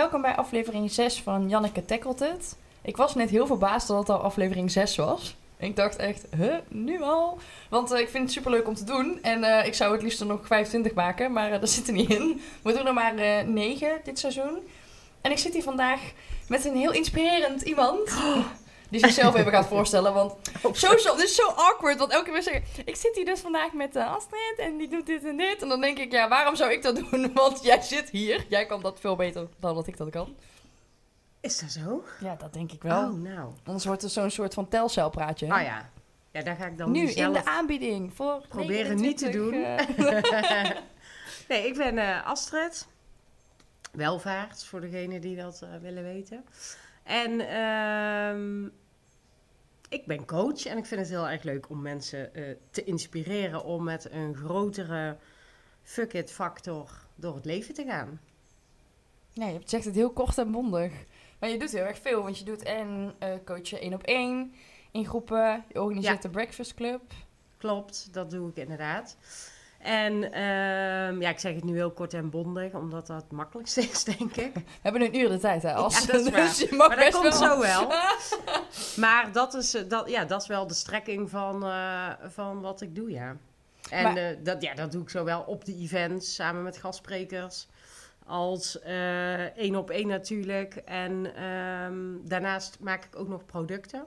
welkom bij aflevering 6 van Janneke Tackelt Het. Ik was net heel verbaasd dat het al aflevering 6 was. Ik dacht echt, nu al? Want eh, ik vind het superleuk om te doen. En eh, ik zou het liefst er nog 25 maken, maar eh, dat zit er niet in. We doen er maar eh 9 dit seizoen. En ik zit hier vandaag met een heel inspirerend iemand. Die zichzelf even gaat voorstellen, want zo, zo, dit is zo awkward. Want elke keer zeggen, ik zit hier dus vandaag met uh, Astrid en die doet dit en dit. En dan denk ik, ja, waarom zou ik dat doen? Want jij zit hier. Jij kan dat veel beter dan dat ik dat kan. Is dat zo? Ja, dat denk ik wel. Oh, nou. Anders wordt het zo'n soort van telcelpraatje. Ah ja. Ja, daar ga ik dan nu in de aanbieding voor proberen niet te 29, doen. eh, nee, ik ben eh, Astrid. Welvaart, voor degenen die dat eh, willen weten. En ehm, ik ben coach en ik vind het heel erg leuk om mensen eh, te inspireren om met een grotere fuck it factor door het leven te gaan. nee, je zegt het heel kort en bondig. Maar je doet heel erg veel, want je doet en eh coachen één op één in groepen. Je organiseert Ja. de Breakfast Club. Klopt, dat doe ik inderdaad. En ehm, ja, ik zeg het nu heel kort en bondig, omdat dat het makkelijkste is, denk ik. We hebben een uur de tijd, hè? Als, Ja, dat is waar. dus je mag Maar dat komt wel. zo wel. Maar dat is, eh, dat, ja, dat is wel de strekking van, eh, van wat ik doe, ja. En Maar- eh, dat, ja, dat doe ik zowel op de events, samen met gastsprekers, als één op één natuurlijk. En ehm, daarnaast maak ik ook nog producten.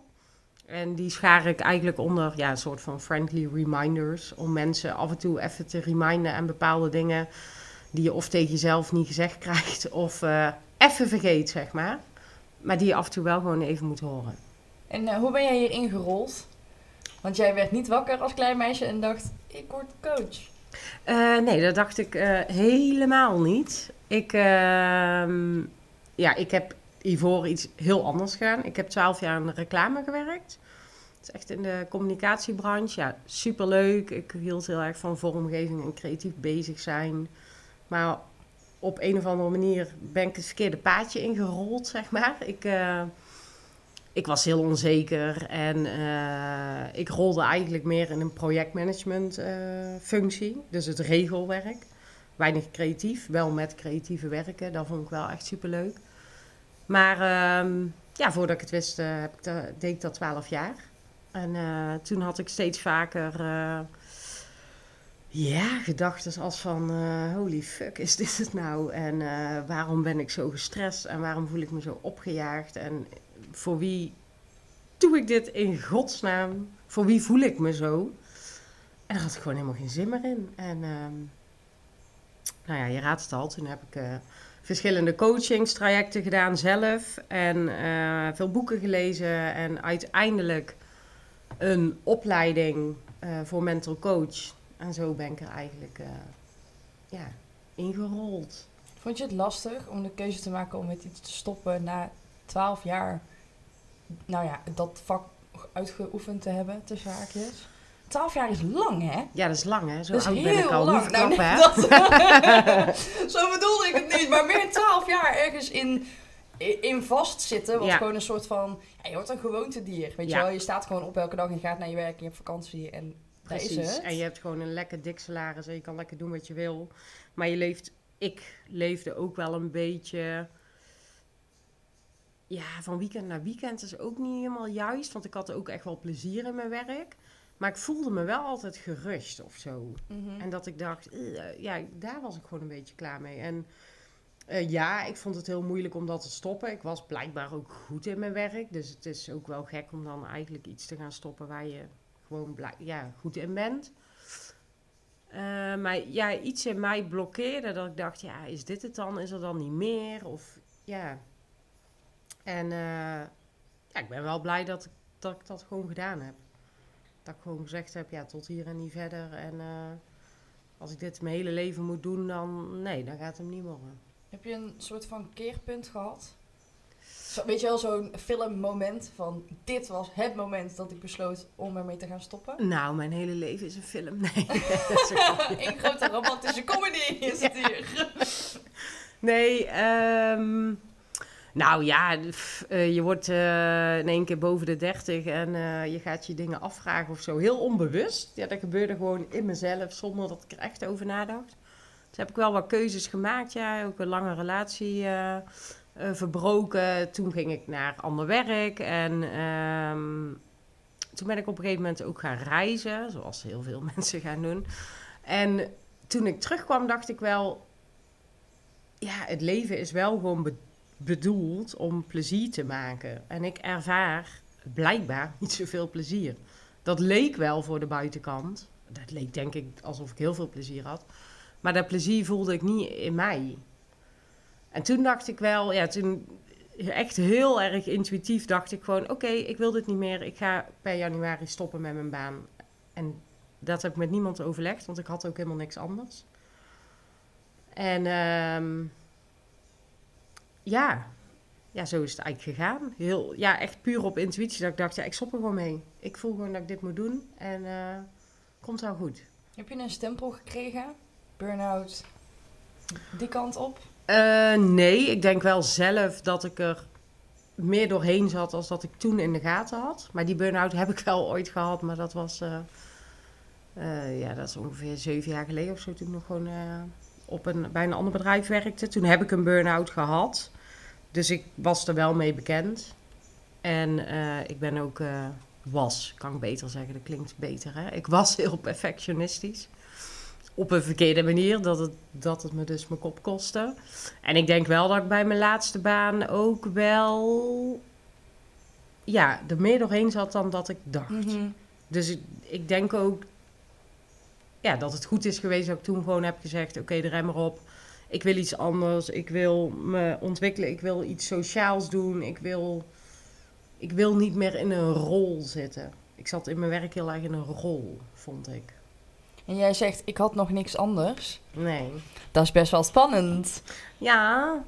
En die schaar ik eigenlijk onder ja, een soort van friendly reminders. Om mensen af en toe even te reminden aan bepaalde dingen die je of tegen jezelf niet gezegd krijgt. Of eh, even vergeet, zeg maar. Maar die je af en toe wel gewoon even moet horen. En eh, hoe ben jij hier ingerold? Want jij werd niet wakker als klein meisje en dacht, ik word coach. Eh, nee, dat dacht ik helemaal niet. Ik, ehm, ja, ik heb hiervoor iets heel anders gedaan. Ik heb twaalf jaar in de reclame gewerkt. Het is echt in de communicatiebranche. Ja, superleuk. Ik hield heel erg van vormgeving en creatief bezig zijn. Maar op een of andere manier ben ik het verkeerde paadje ingerold, zeg maar. Ik, eh, ik was heel onzeker en eh, ik rolde eigenlijk meer in een projectmanagement eh. Dus het regelwerk. Weinig creatief, wel met creatieve werken. Dat vond ik wel echt superleuk. Maar ehm, ja, voordat ik het wist, heb ik deed ik dat twaalf jaar. En eh, toen had ik steeds vaker eh, ja, gedachten als van holy fuck, is dit het nou? En waarom ben ik zo gestrest en waarom voel ik me zo opgejaagd? En voor wie doe ik dit in godsnaam? Voor wie voel ik me zo? En daar had ik gewoon helemaal geen zin meer in. En ehm, nou ja, je raadt het al, toen heb ik verschillende coachingstrajecten gedaan zelf. En eh, veel boeken gelezen. En uiteindelijk een opleiding eh, voor mental coach. En zo ben ik er eigenlijk eh, ja, ingerold. Vond je het lastig om de keuze te maken om met iets te stoppen na 12 jaar, nou ja, dat vak uitgeoefend te hebben, tussen haakjes? 12 jaar is lang, hè? Ja, dat is lang hè. Zo Dat is oud ben ik al. lang. Nou, nee, dat- Zo bedoelde ik het niet, maar meer dan 12 jaar ergens in, in vastzitten. Wat Ja. gewoon een soort van, ja, je wordt een gewoontedier. Weet Ja. je wel, je staat gewoon op elke dag en gaat naar je werk en je hebt vakantie en daar is Precies. het. En je hebt gewoon een lekker dik salaris en je kan lekker doen wat je wil. Maar je leeft, ik leefde ook wel een beetje. Ja, van weekend naar weekend is ook niet helemaal juist. Want ik had ook echt wel plezier in mijn werk. Maar ik voelde me wel altijd gerust of zo. Mhm. En dat ik dacht, eh, ja, daar was ik gewoon een beetje klaar mee. En eh, ja, ik vond het heel moeilijk om dat te stoppen. Ik was blijkbaar ook goed in mijn werk. Dus het is ook wel gek om dan eigenlijk iets te gaan stoppen waar je gewoon blij- ja, goed in bent. Eh, maar ja, iets in mij blokkeerde dat ik dacht, ja, is dit het dan? Is er dan niet meer? Of ja. En ja, ik ben wel blij dat ik, dat ik dat gewoon gedaan heb. Dat ik gewoon gezegd heb, ja, tot hier en niet verder. En eh, als ik dit mijn hele leven moet doen, dan nee, dan gaat het hem niet worden. Heb je een soort van keerpunt gehad? Zo, weet je wel, zo'n filmmoment van dit was het moment dat ik besloot om ermee te gaan stoppen? Nou, mijn hele leven is een film. Nee, dat is ook- Eén grote romantische comedy is het hier. Nee, ehm, nou ja, eh, je wordt eh, in één keer boven de dertig en eh, je gaat je dingen afvragen of zo. Heel onbewust. Ja, dat gebeurde gewoon in mezelf zonder dat ik er echt over nadacht. Dus heb ik wel wat keuzes gemaakt, ja. Ook een lange relatie verbroken. Toen ging ik naar ander werk en ehm, toen ben ik op een gegeven moment ook gaan reizen, zoals heel veel mensen gaan doen. En toen ik terugkwam, dacht ik wel, ja, het leven is wel gewoon bedoeld om plezier te maken. En ik ervaar blijkbaar niet zoveel plezier. Dat leek wel voor de buitenkant. Dat leek denk ik alsof ik heel veel plezier had. Maar dat plezier voelde ik niet in mij. En toen dacht ik wel, ja, toen echt heel erg intuïtief dacht ik gewoon: oké, ik wil dit niet meer. Ik ga per januari stoppen met mijn baan. En dat heb ik met niemand overlegd, want ik had ook helemaal niks anders. En ehm, ja, ja, zo is het eigenlijk gegaan. Heel, ja, echt puur op intuïtie. Dat ik dacht, ja, ik stop er gewoon mee. Ik voel gewoon dat ik dit moet doen. En eh komt wel goed. Heb je een stempel gekregen? Burn-out die kant op? Eh, nee, ik denk wel zelf dat ik er meer doorheen zat als dat ik toen in de gaten had. Maar die burn-out heb ik wel ooit gehad, maar dat was, eh, ja, dat is ongeveer zeven jaar geleden of zo, toen ik nog gewoon op een, bij een ander bedrijf werkte. Toen heb ik een burn-out gehad, dus ik was er wel mee bekend. En eh, ik ben ook, eh, was, kan ik beter zeggen, dat klinkt beter hè. Ik was heel perfectionistisch op een verkeerde manier, dat het, dat het me dus mijn kop kostte. En ik denk wel dat ik bij mijn laatste baan ook wel, ja, er meer doorheen zat dan dat ik dacht. Mhm. Dus ik, ik denk ook, ja, dat het goed is geweest dat ik toen gewoon heb gezegd, oké, de rem erop. Ik wil iets anders, ik wil me ontwikkelen, ik wil iets sociaals doen, ik wil, ik wil niet meer in een rol zitten. Ik zat in mijn werk heel erg in een rol, vond ik. En jij zegt, ik had nog niks anders. Nee. Dat is best wel spannend. Ja,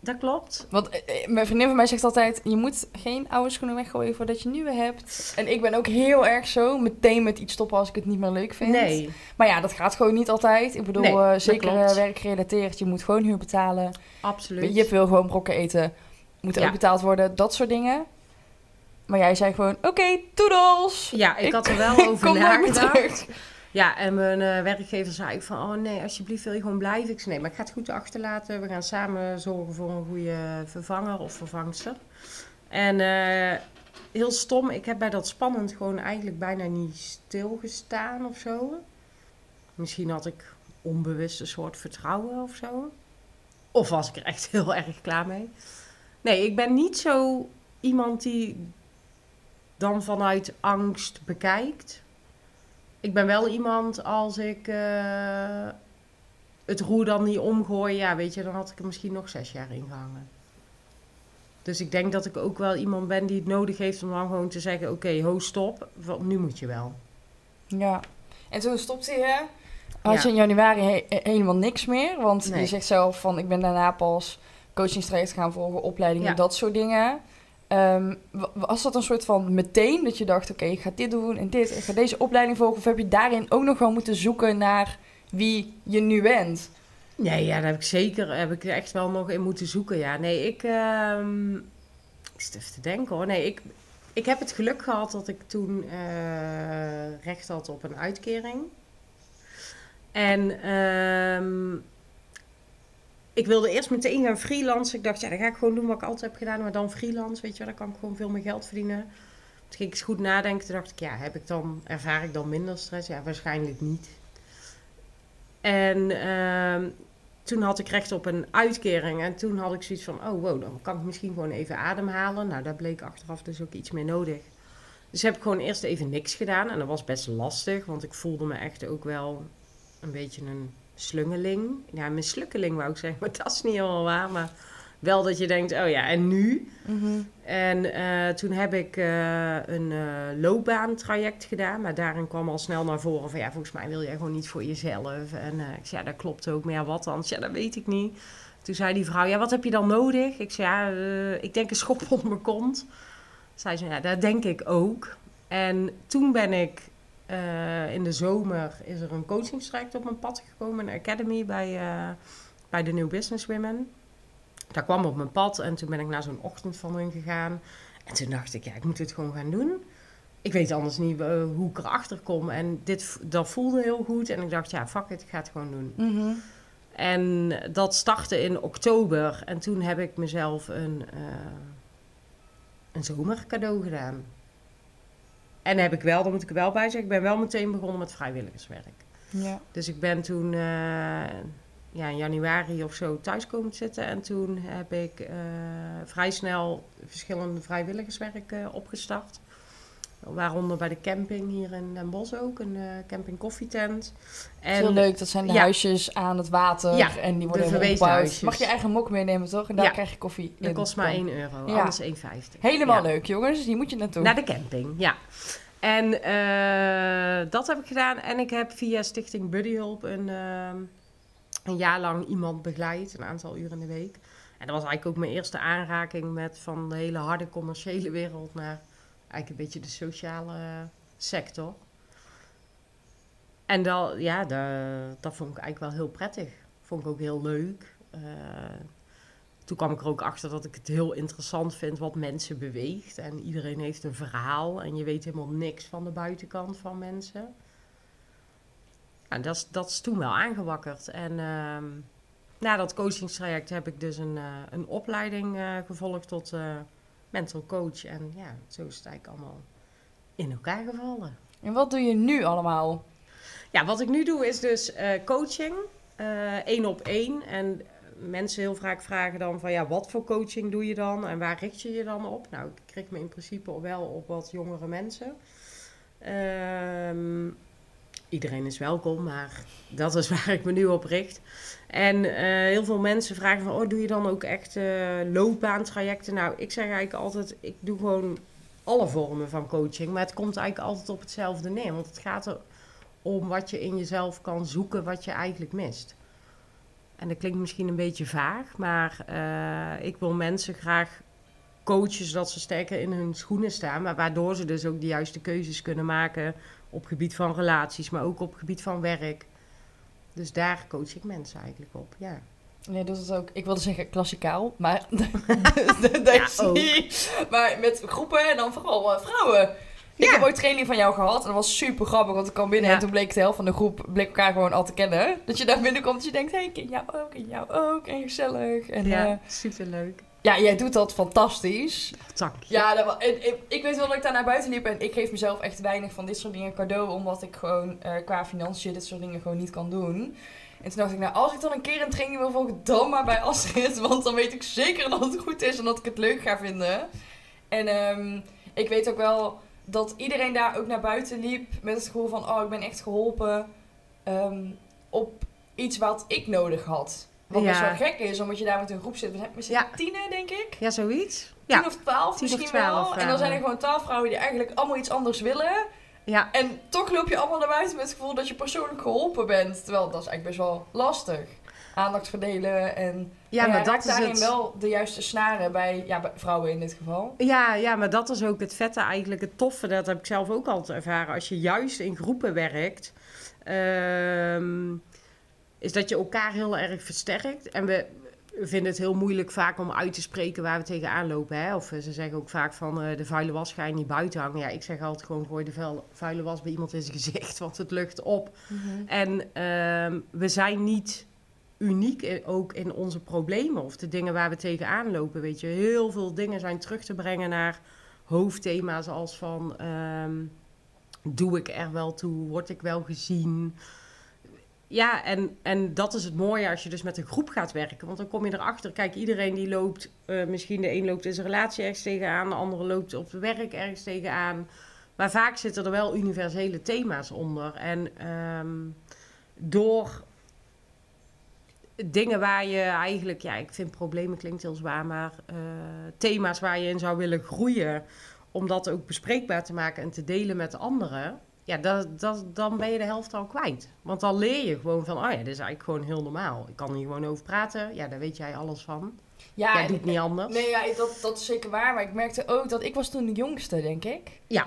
dat klopt. Want eh, eh, mijn vriendin van mij zegt altijd, je moet geen oude schoenen weggooien voordat je nieuwe hebt. En ik ben ook heel erg zo, meteen met iets stoppen als ik het niet meer leuk vind. Nee, Maar ja, dat gaat gewoon niet altijd. Ik bedoel, Nee, eh, zeker werkgerelateerd. Je moet gewoon huur betalen. absoluut. Je wil gewoon brokken eten. Moet Ja. ook betaald worden. Dat soort dingen. Maar jij zei gewoon, oké, toedels. Ja, ik, Ik- had er wel over nagedacht. Ja, en mijn eh, werkgever zei ook van, oh nee, alsjeblieft wil je gewoon blijven. Ik zei, nee, maar ik ga het goed achterlaten. We gaan samen zorgen voor een goede vervanger of vervangster. En eh, heel stom, ik heb bij dat spannend gewoon eigenlijk bijna niet stilgestaan of zo. Misschien had ik onbewust een soort vertrouwen of zo. Of was ik er echt heel erg klaar mee. Nee, ik ben niet zo iemand die dan vanuit angst bekijkt. Ik ben wel iemand als ik eh, het roer dan niet omgooi, ja, weet je, dan had ik er misschien nog zes jaar in gehangen. Dus ik denk dat ik ook wel iemand ben die het nodig heeft om dan gewoon te zeggen: Oké, ho, stop, want nu moet je wel. Ja. En toen stopte je. Had Ja. je in januari he- he- helemaal niks meer. Want Nee. je zegt zelf van, ik ben daarna pas coachingstraject gaan volgen, opleidingen, Ja. dat soort dingen. Ehm, wa- was dat een soort van meteen dat je dacht, oké, ik ga dit doen en dit, ik ga deze opleiding volgen? Of heb je daarin ook nog wel moeten zoeken naar wie je nu bent? Nee, ja, daar heb ik zeker heb ik echt wel nog in moeten zoeken. Ja, nee, ik. ehm, ik zit even te denken hoor. Nee, ik, ik heb het geluk gehad dat ik toen eh, recht had op een uitkering. En ehm, ik wilde eerst meteen gaan freelancen. Ik dacht, ja, dan ga ik gewoon doen wat ik altijd heb gedaan, maar dan freelance, weet je wel, dan kan ik gewoon veel meer geld verdienen. Toen ging ik eens goed nadenken. Toen dacht ik, ja, heb ik dan, ervaar ik dan minder stress? Ja, waarschijnlijk niet. En ehm, toen had ik recht op een uitkering. En toen had ik zoiets van, oh wow, dan kan ik misschien gewoon even ademhalen. Nou, daar bleek achteraf dus ook iets meer nodig. Dus heb ik gewoon eerst even niks gedaan. En dat was best lastig, want ik voelde me echt ook wel een beetje een slungeling. Ja, mislukkeling wou ik zeggen, maar dat is niet helemaal waar. Maar wel dat je denkt, oh ja, en nu? En eh, toen heb ik eh, een eh loopbaantraject gedaan. Maar daarin kwam al snel naar voren van... ja, volgens mij wil jij gewoon niet voor jezelf. En ik zei, ja, dat klopt ook. Maar ja, wat dan? Ja, dat weet ik niet. Toen zei die vrouw, ja, wat heb je dan nodig? Ik zei, ja, ik denk een schop onder mijn kont. Zei ze, ja, dat denk ik ook. En toen ben ik... eh, in de zomer is er een coachingstraject op mijn pad gekomen. Een academy bij, eh, bij de New Business Women dat kwam op mijn pad en toen ben ik naar zo'n ochtendwandeling gegaan. En toen dacht ik, ja, ik moet dit gewoon gaan doen. Ik weet anders niet eh, hoe ik erachter kom. En dit, dat voelde heel goed. En ik dacht, ja, fuck it, ik ga het gewoon doen. Mhm. En dat startte in oktober. En toen heb ik mezelf een, een zomercadeau gedaan. En heb ik wel, daar moet ik er wel bij zeggen, ik ben wel meteen begonnen met vrijwilligerswerk. Ja. Dus ik ben toen uh, ja, in januari of zo thuis komen zitten. En toen heb ik uh, vrij snel verschillende vrijwilligerswerk opgestart. Waaronder bij de camping hier in Den Bosch ook, een uh, camping koffietent. En, Heel leuk, dat zijn de ja. huisjes aan het water ja, en die worden opgebouwd. Mag je eigen mok meenemen toch? En daar ja. krijg je koffie Dat in. kost maar 1 euro, anders 1,50. Helemaal leuk jongens, hier moet je naartoe. Naar de camping, ja. En uh, dat heb ik gedaan en ik heb via Stichting Buddy Hulp een, uh, een jaar lang iemand begeleid, een aantal uren in de week. En dat was eigenlijk ook mijn eerste aanraking met van de hele harde commerciële wereld naar eigenlijk een beetje de sociale sector. En dat, ja, dat, dat vond ik eigenlijk wel heel prettig. Vond ik ook heel leuk. Uh, toen kwam ik er ook achter dat ik het heel interessant vind wat mensen beweegt. En iedereen heeft een verhaal en je weet helemaal niks van de buitenkant van mensen. En dat is, dat is toen wel aangewakkerd. En uh, na dat coachingstraject heb ik dus een, uh, een opleiding uh, gevolgd tot mental coach. En ja, zo is het eigenlijk allemaal in elkaar gevallen. En wat doe je nu allemaal? Ja, wat ik nu doe is dus uh, coaching, uh, één op één. En mensen heel vaak vragen dan van ja, wat voor coaching doe je dan en waar richt je je dan op? Nou, ik richt me in principe wel op wat jongere mensen. Um, iedereen is welkom, maar dat is waar ik me nu op richt. En uh, heel veel mensen vragen van, oh, doe je dan ook echt uh, loopbaantrajecten? Nou, ik zeg eigenlijk altijd, ik doe gewoon alle vormen van coaching, maar het komt eigenlijk altijd op hetzelfde neer. Want het gaat om wat je in jezelf kan zoeken, wat je eigenlijk mist. En dat klinkt misschien een beetje vaag, maar uh, ik wil mensen graag coachen zodat ze sterker in hun schoenen staan, maar waardoor ze dus ook de juiste keuzes kunnen maken op gebied van relaties, maar ook op gebied van werk. Dus daar coach ik mensen eigenlijk op, ja. Nee, dat is ook, ik wilde zeggen klassikaal, maar dat is ja, niet. Maar met groepen en dan vooral uh, vrouwen. Ik Ja. heb ooit training van jou gehad en dat was super grappig, want ik kwam binnen Ja. en toen bleek de helft van de groep bleek elkaar gewoon al te kennen. Dat je daar binnenkomt en je denkt, hé, hey, ik ken jou ook, en jou ook, en gezellig. En ja, Ja, superleuk. Ja jij doet dat fantastisch. Dank. Ja, dat wa- en, ik, ik weet wel dat ik daar naar buiten liep en ik geef mezelf echt weinig van dit soort dingen cadeau, omdat ik gewoon eh, qua financiën dit soort dingen gewoon niet kan doen. En toen dacht ik, nou, als ik dan een keer een training wil volgen, dan maar bij Astrid, want dan weet ik zeker dat het goed is en dat ik het leuk ga vinden. En ehm, ik weet ook wel dat iedereen daar ook naar buiten liep met het gevoel van, oh, ik ben echt geholpen ehm, op iets wat ik nodig had. Wat best Ja. wel gek is, omdat je daar met een groep zit. We zijn Ja. tienen, denk ik. Ja, zoiets? Tien Ja. of twaalf Tien of misschien twaalf, wel. En dan zijn er gewoon twaalf vrouwen die eigenlijk allemaal iets anders willen. Ja. En toch loop je allemaal naar buiten met het gevoel dat je persoonlijk geholpen bent. Terwijl dat is eigenlijk best wel lastig. Aandacht verdelen en... Ja, maar dat is daarin het. wel de juiste snaren bij, ja, bij vrouwen in dit geval. Ja, ja, maar dat is ook het vette eigenlijk, het toffe. Dat heb ik zelf ook altijd ervaren. Als je juist in groepen werkt, ehm, is dat je elkaar heel erg versterkt. En we vinden het heel moeilijk vaak om uit te spreken waar we tegenaan lopen. Hè? Of eh, ze zeggen ook vaak van eh, de vuile was ga je niet buiten hangen. Ja, ik zeg altijd gewoon gooi de vuil- vuile was bij iemand in zijn gezicht, want het lucht op. En ehm, we zijn niet uniek in- ook in onze problemen of de dingen waar we tegenaan lopen. Weet je, heel veel dingen zijn terug te brengen naar hoofdthema's als van ehm, doe ik er wel toe, word ik wel gezien. Ja, en, en dat is het mooie als je dus met een groep gaat werken. Want dan kom je erachter, kijk, iedereen die loopt, eh, misschien de een loopt in zijn relatie ergens tegenaan, de andere loopt op het werk ergens tegenaan. Maar vaak zitten er wel universele thema's onder. En ehm, door dingen waar je eigenlijk, ja, ik vind problemen klinkt heel zwaar, maar eh, thema's waar je in zou willen groeien, om dat ook bespreekbaar te maken en te delen met anderen, ja, dat, dat, dan ben je de helft al kwijt. Want dan leer je gewoon van, oh ja, dit is eigenlijk gewoon heel normaal. Ik kan hier gewoon over praten, ja, daar weet jij alles van. Ja, jij doet niet anders. Nee, ja, dat, dat is zeker waar. Maar ik merkte ook dat ik was toen de jongste, denk ik. Ja.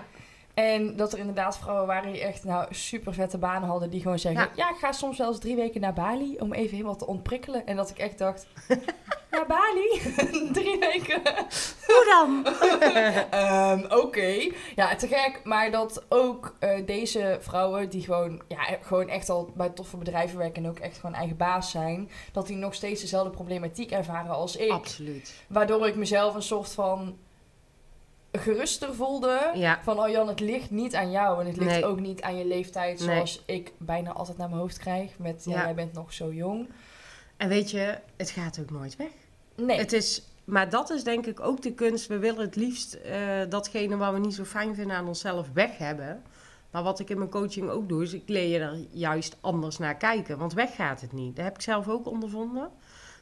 En dat er inderdaad vrouwen waren die echt nou, super vette banen hadden. Die gewoon zeggen, ja. Ja. ik ga soms wel eens drie weken naar Bali om even helemaal te ontprikkelen. En dat ik echt dacht, naar Bali. Drie weken. Hoe dan? Ehm, Oké. Ja, te gek. Maar dat ook eh, deze vrouwen die gewoon, ja, gewoon echt al bij toffe bedrijven werken en ook echt gewoon eigen baas zijn, dat die nog steeds dezelfde problematiek ervaren als ik. Absoluut. Waardoor ik mezelf een soort van geruster voelde. Ja. Van, oh Jan, het ligt niet aan jou. En het ligt Nee. ook niet aan je leeftijd. Nee. Zoals ik bijna altijd naar mijn hoofd krijg. Met, ja, Ja. jij bent nog zo jong. En weet je, het gaat ook nooit weg. Nee. Het is, maar dat is denk ik ook de kunst. We willen het liefst eh, datgene wat we niet zo fijn vinden aan onszelf weg hebben. Maar wat ik in mijn coaching ook doe, is ik leer je er juist anders naar kijken. Want weg gaat het niet. Dat heb ik zelf ook ondervonden.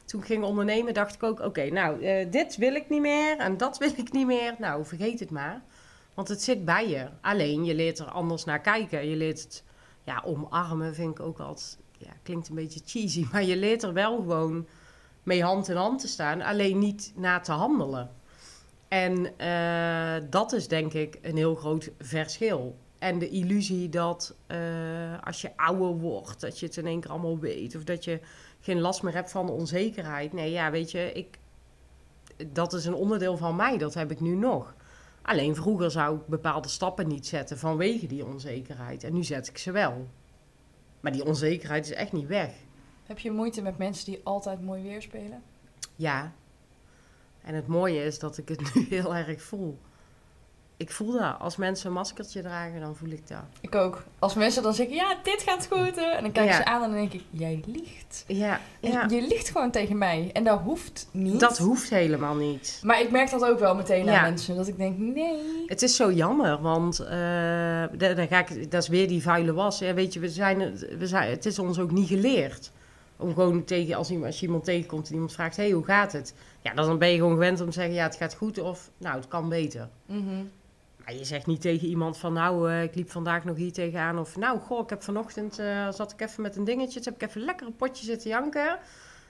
Toen ging ondernemen, dacht ik ook: oké, nou, eh, dit wil ik niet meer en dat wil ik niet meer. Nou, vergeet het maar. Want het zit bij je. Alleen je leert er anders naar kijken. Je leert het ja, omarmen, vind ik ook altijd. Ja, klinkt een beetje cheesy, maar je leert er wel gewoon mee hand in hand te staan, alleen niet na te handelen. En eh, dat is denk ik een heel groot verschil. En de illusie dat eh, als je ouder wordt, dat je het in één keer allemaal weet. Of dat je geen last meer hebt van de onzekerheid. Nee, ja, weet je, ik, dat is een onderdeel van mij. Dat heb ik nu nog. Alleen vroeger zou ik bepaalde stappen niet zetten vanwege die onzekerheid. En nu zet ik ze wel. Maar die onzekerheid is echt niet weg. Heb je moeite met mensen die altijd mooi weer spelen? Ja. En het mooie is dat ik het nu heel erg voel. Ik voel dat. Als mensen een maskertje dragen, dan voel ik dat. Ik ook. Als mensen dan zeggen, ja, dit gaat goed. En dan kijk Ja. ze aan en dan denk ik, jij liegt. Ja. Je liegt gewoon tegen mij. En dat hoeft niet. dat hoeft helemaal niet. Maar ik merk dat ook wel meteen aan Ja. mensen. Dat ik denk, nee. Het is zo jammer, want daar, daar ga ik, dat is weer die vuile was. Ja, weet je, we zijn, we zijn, het is ons ook niet geleerd. Om gewoon tegen, als, iemand, als je iemand tegenkomt en iemand vraagt, hey, hoe gaat het? Ja, dan ben je gewoon gewend om te zeggen, ja, het gaat goed of, nou, het kan beter. Mhm. Maar je zegt niet tegen iemand van, nou, eh, ik liep vandaag nog hier tegenaan. Of, nou, goh, ik heb vanochtend, eh, zat ik even met een dingetje. Toen heb ik even lekker een potje zitten janken.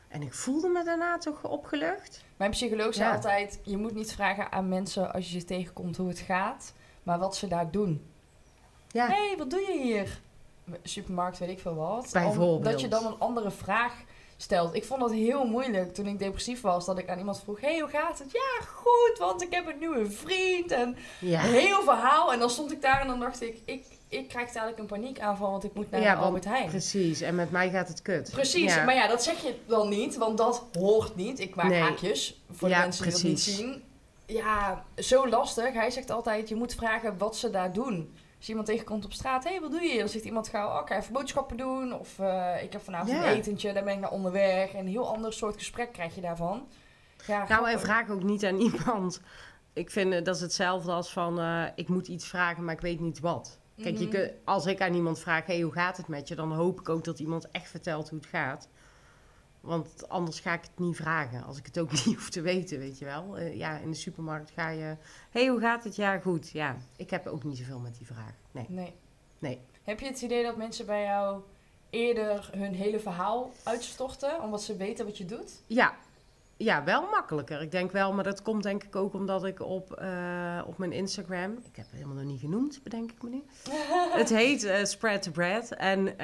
En ik voelde me daarna toch opgelucht. Mijn psycholoog zei Ja. altijd, je moet niet vragen aan mensen als je ze tegenkomt hoe het gaat. Maar wat ze daar doen. Ja, Hé, hey, wat doe je hier? Supermarkt, weet ik veel wat. Bijvoorbeeld. Dat je dan een andere vraag stelt. Ik vond dat heel moeilijk toen ik depressief was. Dat ik aan iemand vroeg, hey, hoe gaat het? Ja, goed, want ik heb een nieuwe vriend. En ja. heel verhaal. En dan stond ik daar en dan dacht ik, ik, ik krijg dadelijk een paniekaanval, want ik moet naar Ja, Albert Heijn. precies. En met mij gaat het kut. Precies, Ja. maar ja, dat zeg je dan niet, want dat hoort niet. Ik maak Nee. haakjes voor de mensen die dat niet precies. zien. Ja, zo lastig. Hij zegt altijd, je moet vragen wat ze daar doen. Als je iemand tegenkomt op straat, hé, hey, wat doe je? Dan zegt iemand gauw, oh, ik ga even boodschappen doen. Of eh, ik heb vanavond een etentje, daar ben ik naar onderweg. En een heel ander soort gesprek krijg je daarvan. Ja, Nou, grappig. en vraag ook niet aan iemand. Ik vind dat is hetzelfde als van, eh, ik moet iets vragen, maar ik weet niet wat. Kijk, je Mhm. als ik aan iemand vraag, hey, hoe gaat het met je? Dan hoop ik ook dat iemand echt vertelt hoe het gaat. Want anders ga ik het niet vragen. Als ik het ook niet hoef te weten, weet je wel. Eh, ja, in de supermarkt ga je... hey, hoe gaat het? Ja, goed. Ja, ik heb ook niet zoveel met die vraag. Nee. Nee. Nee. Heb je het idee dat mensen bij jou eerder hun hele verhaal uitstorten, omdat ze weten wat je doet? Ja. ja, wel makkelijker. Ik denk wel, maar dat komt denk ik ook omdat ik op, eh, op mijn Instagram... Ik heb het helemaal nog niet genoemd, bedenk ik me nu. het heet eh, Spread the Bread. En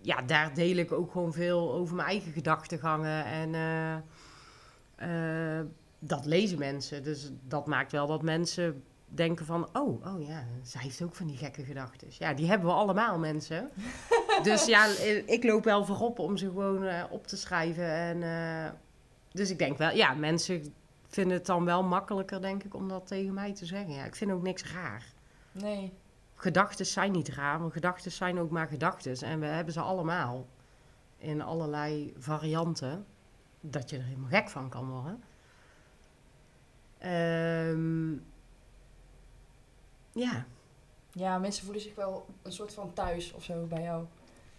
ja, daar deel ik ook gewoon veel over mijn eigen gedachtegangen. En eh, eh, dat lezen mensen. Dus dat maakt wel dat mensen denken van... Oh, oh ja, zij heeft ook van die gekke gedachten. Ja, die hebben we allemaal, mensen. dus ja, eh, ik loop wel voorop om ze gewoon op te schrijven. En, dus ik denk wel, ja, mensen vinden het dan wel makkelijker, denk ik, om dat tegen mij te zeggen. Ja, ik vind ook niks raar Nee. Gedachten zijn niet raar, want gedachten zijn ook maar gedachten. En we hebben ze allemaal in allerlei varianten, dat je er helemaal gek van kan worden. Ehm, ja, Ja, mensen voelen zich wel een soort van thuis of zo bij jou.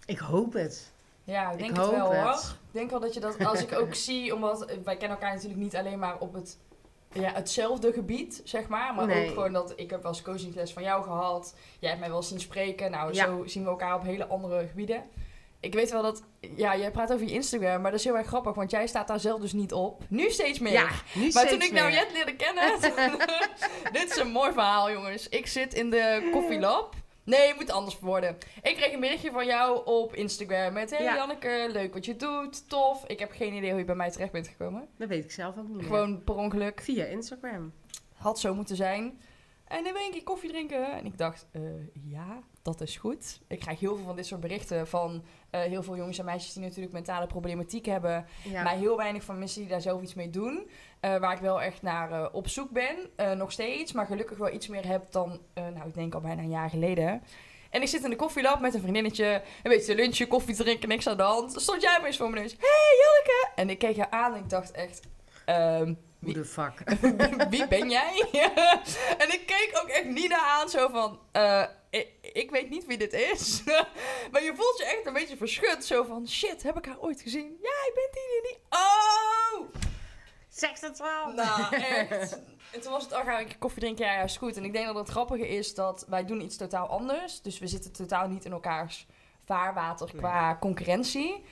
ik hoop het. Ja, ik Ik denk het hoop wel het. hoor. Ik denk wel dat je dat, als ik ook zie, omdat wij kennen elkaar natuurlijk niet alleen maar op het, ja, hetzelfde gebied, zeg maar. Maar Nee. ook gewoon dat ik heb wel eens coachingles van jou gehad. Jij hebt mij wel zien spreken. Nou, Ja. zo zien we elkaar op hele andere gebieden. Ik weet wel dat, ja, jij praat over je Instagram, maar dat is heel erg grappig, want jij staat daar zelf dus niet op. Nu steeds meer. Ja, nu Maar toen ik nou meer. Jet leerde kennen, dit is een mooi verhaal jongens. Ik zit in de koffielab Nee, het moet anders worden. Ik kreeg een berichtje van jou op Instagram met... Hey Ja. Janneke, leuk wat je doet, tof. Ik heb geen idee hoe je bij mij terecht bent gekomen. Dat weet ik zelf ook niet meer. Gewoon per ongeluk. Via Instagram. Had zo moeten zijn. En dan ben ik keer koffie drinken. En ik dacht, eh, ja, dat is goed. Ik krijg heel veel van dit soort berichten van eh, heel veel jongens en meisjes die natuurlijk mentale problematiek hebben. Ja. Maar heel weinig van mensen die daar zelf iets mee doen. Eh, waar ik wel echt naar eh, op zoek ben. Nog steeds. Maar gelukkig wel iets meer heb dan, nou ik denk al bijna een jaar geleden. En ik zit in de koffielab met een vriendinnetje. Een beetje lunchje, koffie drinken, niks aan de hand. Stond jij opeens voor mijn neus. Hey Janneke! En ik keek haar aan en ik dacht echt... ehm, Hoe de fuck? wie ben jij? en ik keek ook echt Nina aan, zo van, ik, ik weet niet wie dit is. maar je voelt je echt een beetje verschut, zo van, shit, heb ik haar ooit gezien? Ja, ik ben die, die, die. Oh! Zeg het wel. Nou, echt. En toen was het, oh, ga ik koffie drinken? Ja, ja, is goed. En ik denk dat het grappige is dat wij doen iets totaal anders. Dus we zitten totaal niet in elkaars vaarwater qua concurrentie.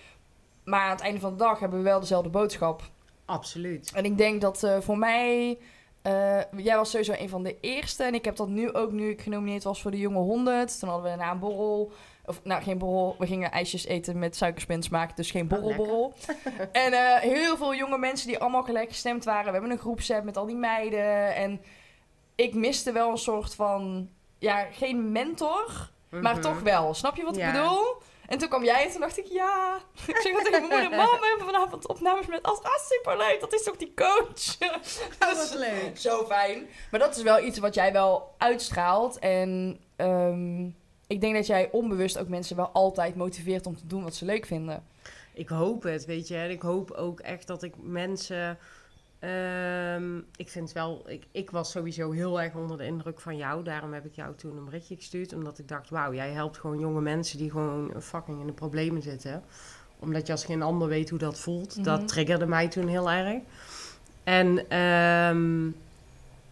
Maar aan het einde van de dag hebben we wel dezelfde boodschap. Absoluut. En ik denk dat eh, voor mij... eh, jij was sowieso een van de eerste. En ik heb dat nu ook, nu ik genomineerd was voor de Jonge 100. Toen hadden we na een borrel... Of nou, geen borrel. We gingen ijsjes eten met suikerspensmaak. Dus geen Oh, borrelborrel. en eh, heel veel jonge mensen die allemaal gelijk gestemd waren. We hebben een groepset met al die meiden. En ik miste wel een soort van... Ja, geen mentor. Maar Mhm. toch wel. Snap je wat Ja. ik bedoel? En toen kwam jij en toen dacht ik, ja. Ik zeg tegen mijn moeder, mam, we hebben vanavond opnames met As. Ah, superleuk, dat is toch die coach? Dat was leuk. Zo fijn. Maar dat is wel iets wat jij wel uitstraalt. En ehm, ik denk dat jij onbewust ook mensen wel altijd motiveert om te doen wat ze leuk vinden. Ik hoop het, weet je. En ik hoop ook echt dat ik mensen... ehm, ik vind wel... Ik, ik was sowieso heel erg onder de indruk van jou. Daarom heb ik jou toen een berichtje gestuurd. Omdat ik dacht, wauw, jij helpt gewoon jonge mensen die gewoon fucking in de problemen zitten. Omdat je als geen ander weet hoe dat voelt. Mhm. Dat triggerde mij toen heel erg. En ehm,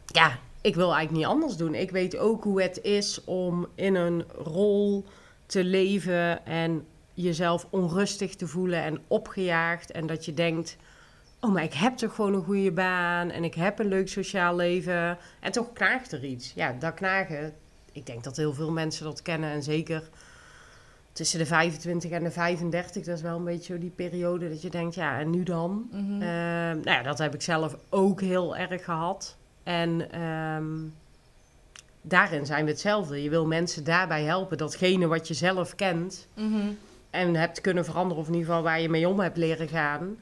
ja, ik wil eigenlijk niet anders doen. Ik weet ook hoe het is om in een rol te leven en jezelf onrustig te voelen en opgejaagd. En dat je denkt, oh, maar ik heb toch gewoon een goede baan en ik heb een leuk sociaal leven. En toch knaagt er iets. Ja, dat knagen, ik denk dat heel veel mensen dat kennen. En zeker tussen de 25 en de 35, dat is wel een beetje zo die periode dat je denkt, ja, en nu dan? Ehm, nou ja, dat heb ik zelf ook heel erg gehad. En ehm, daarin zijn we hetzelfde. Je wil mensen daarbij helpen. Datgene wat je zelf kent Mhm. en hebt kunnen veranderen, of in ieder geval waar je mee om hebt leren gaan.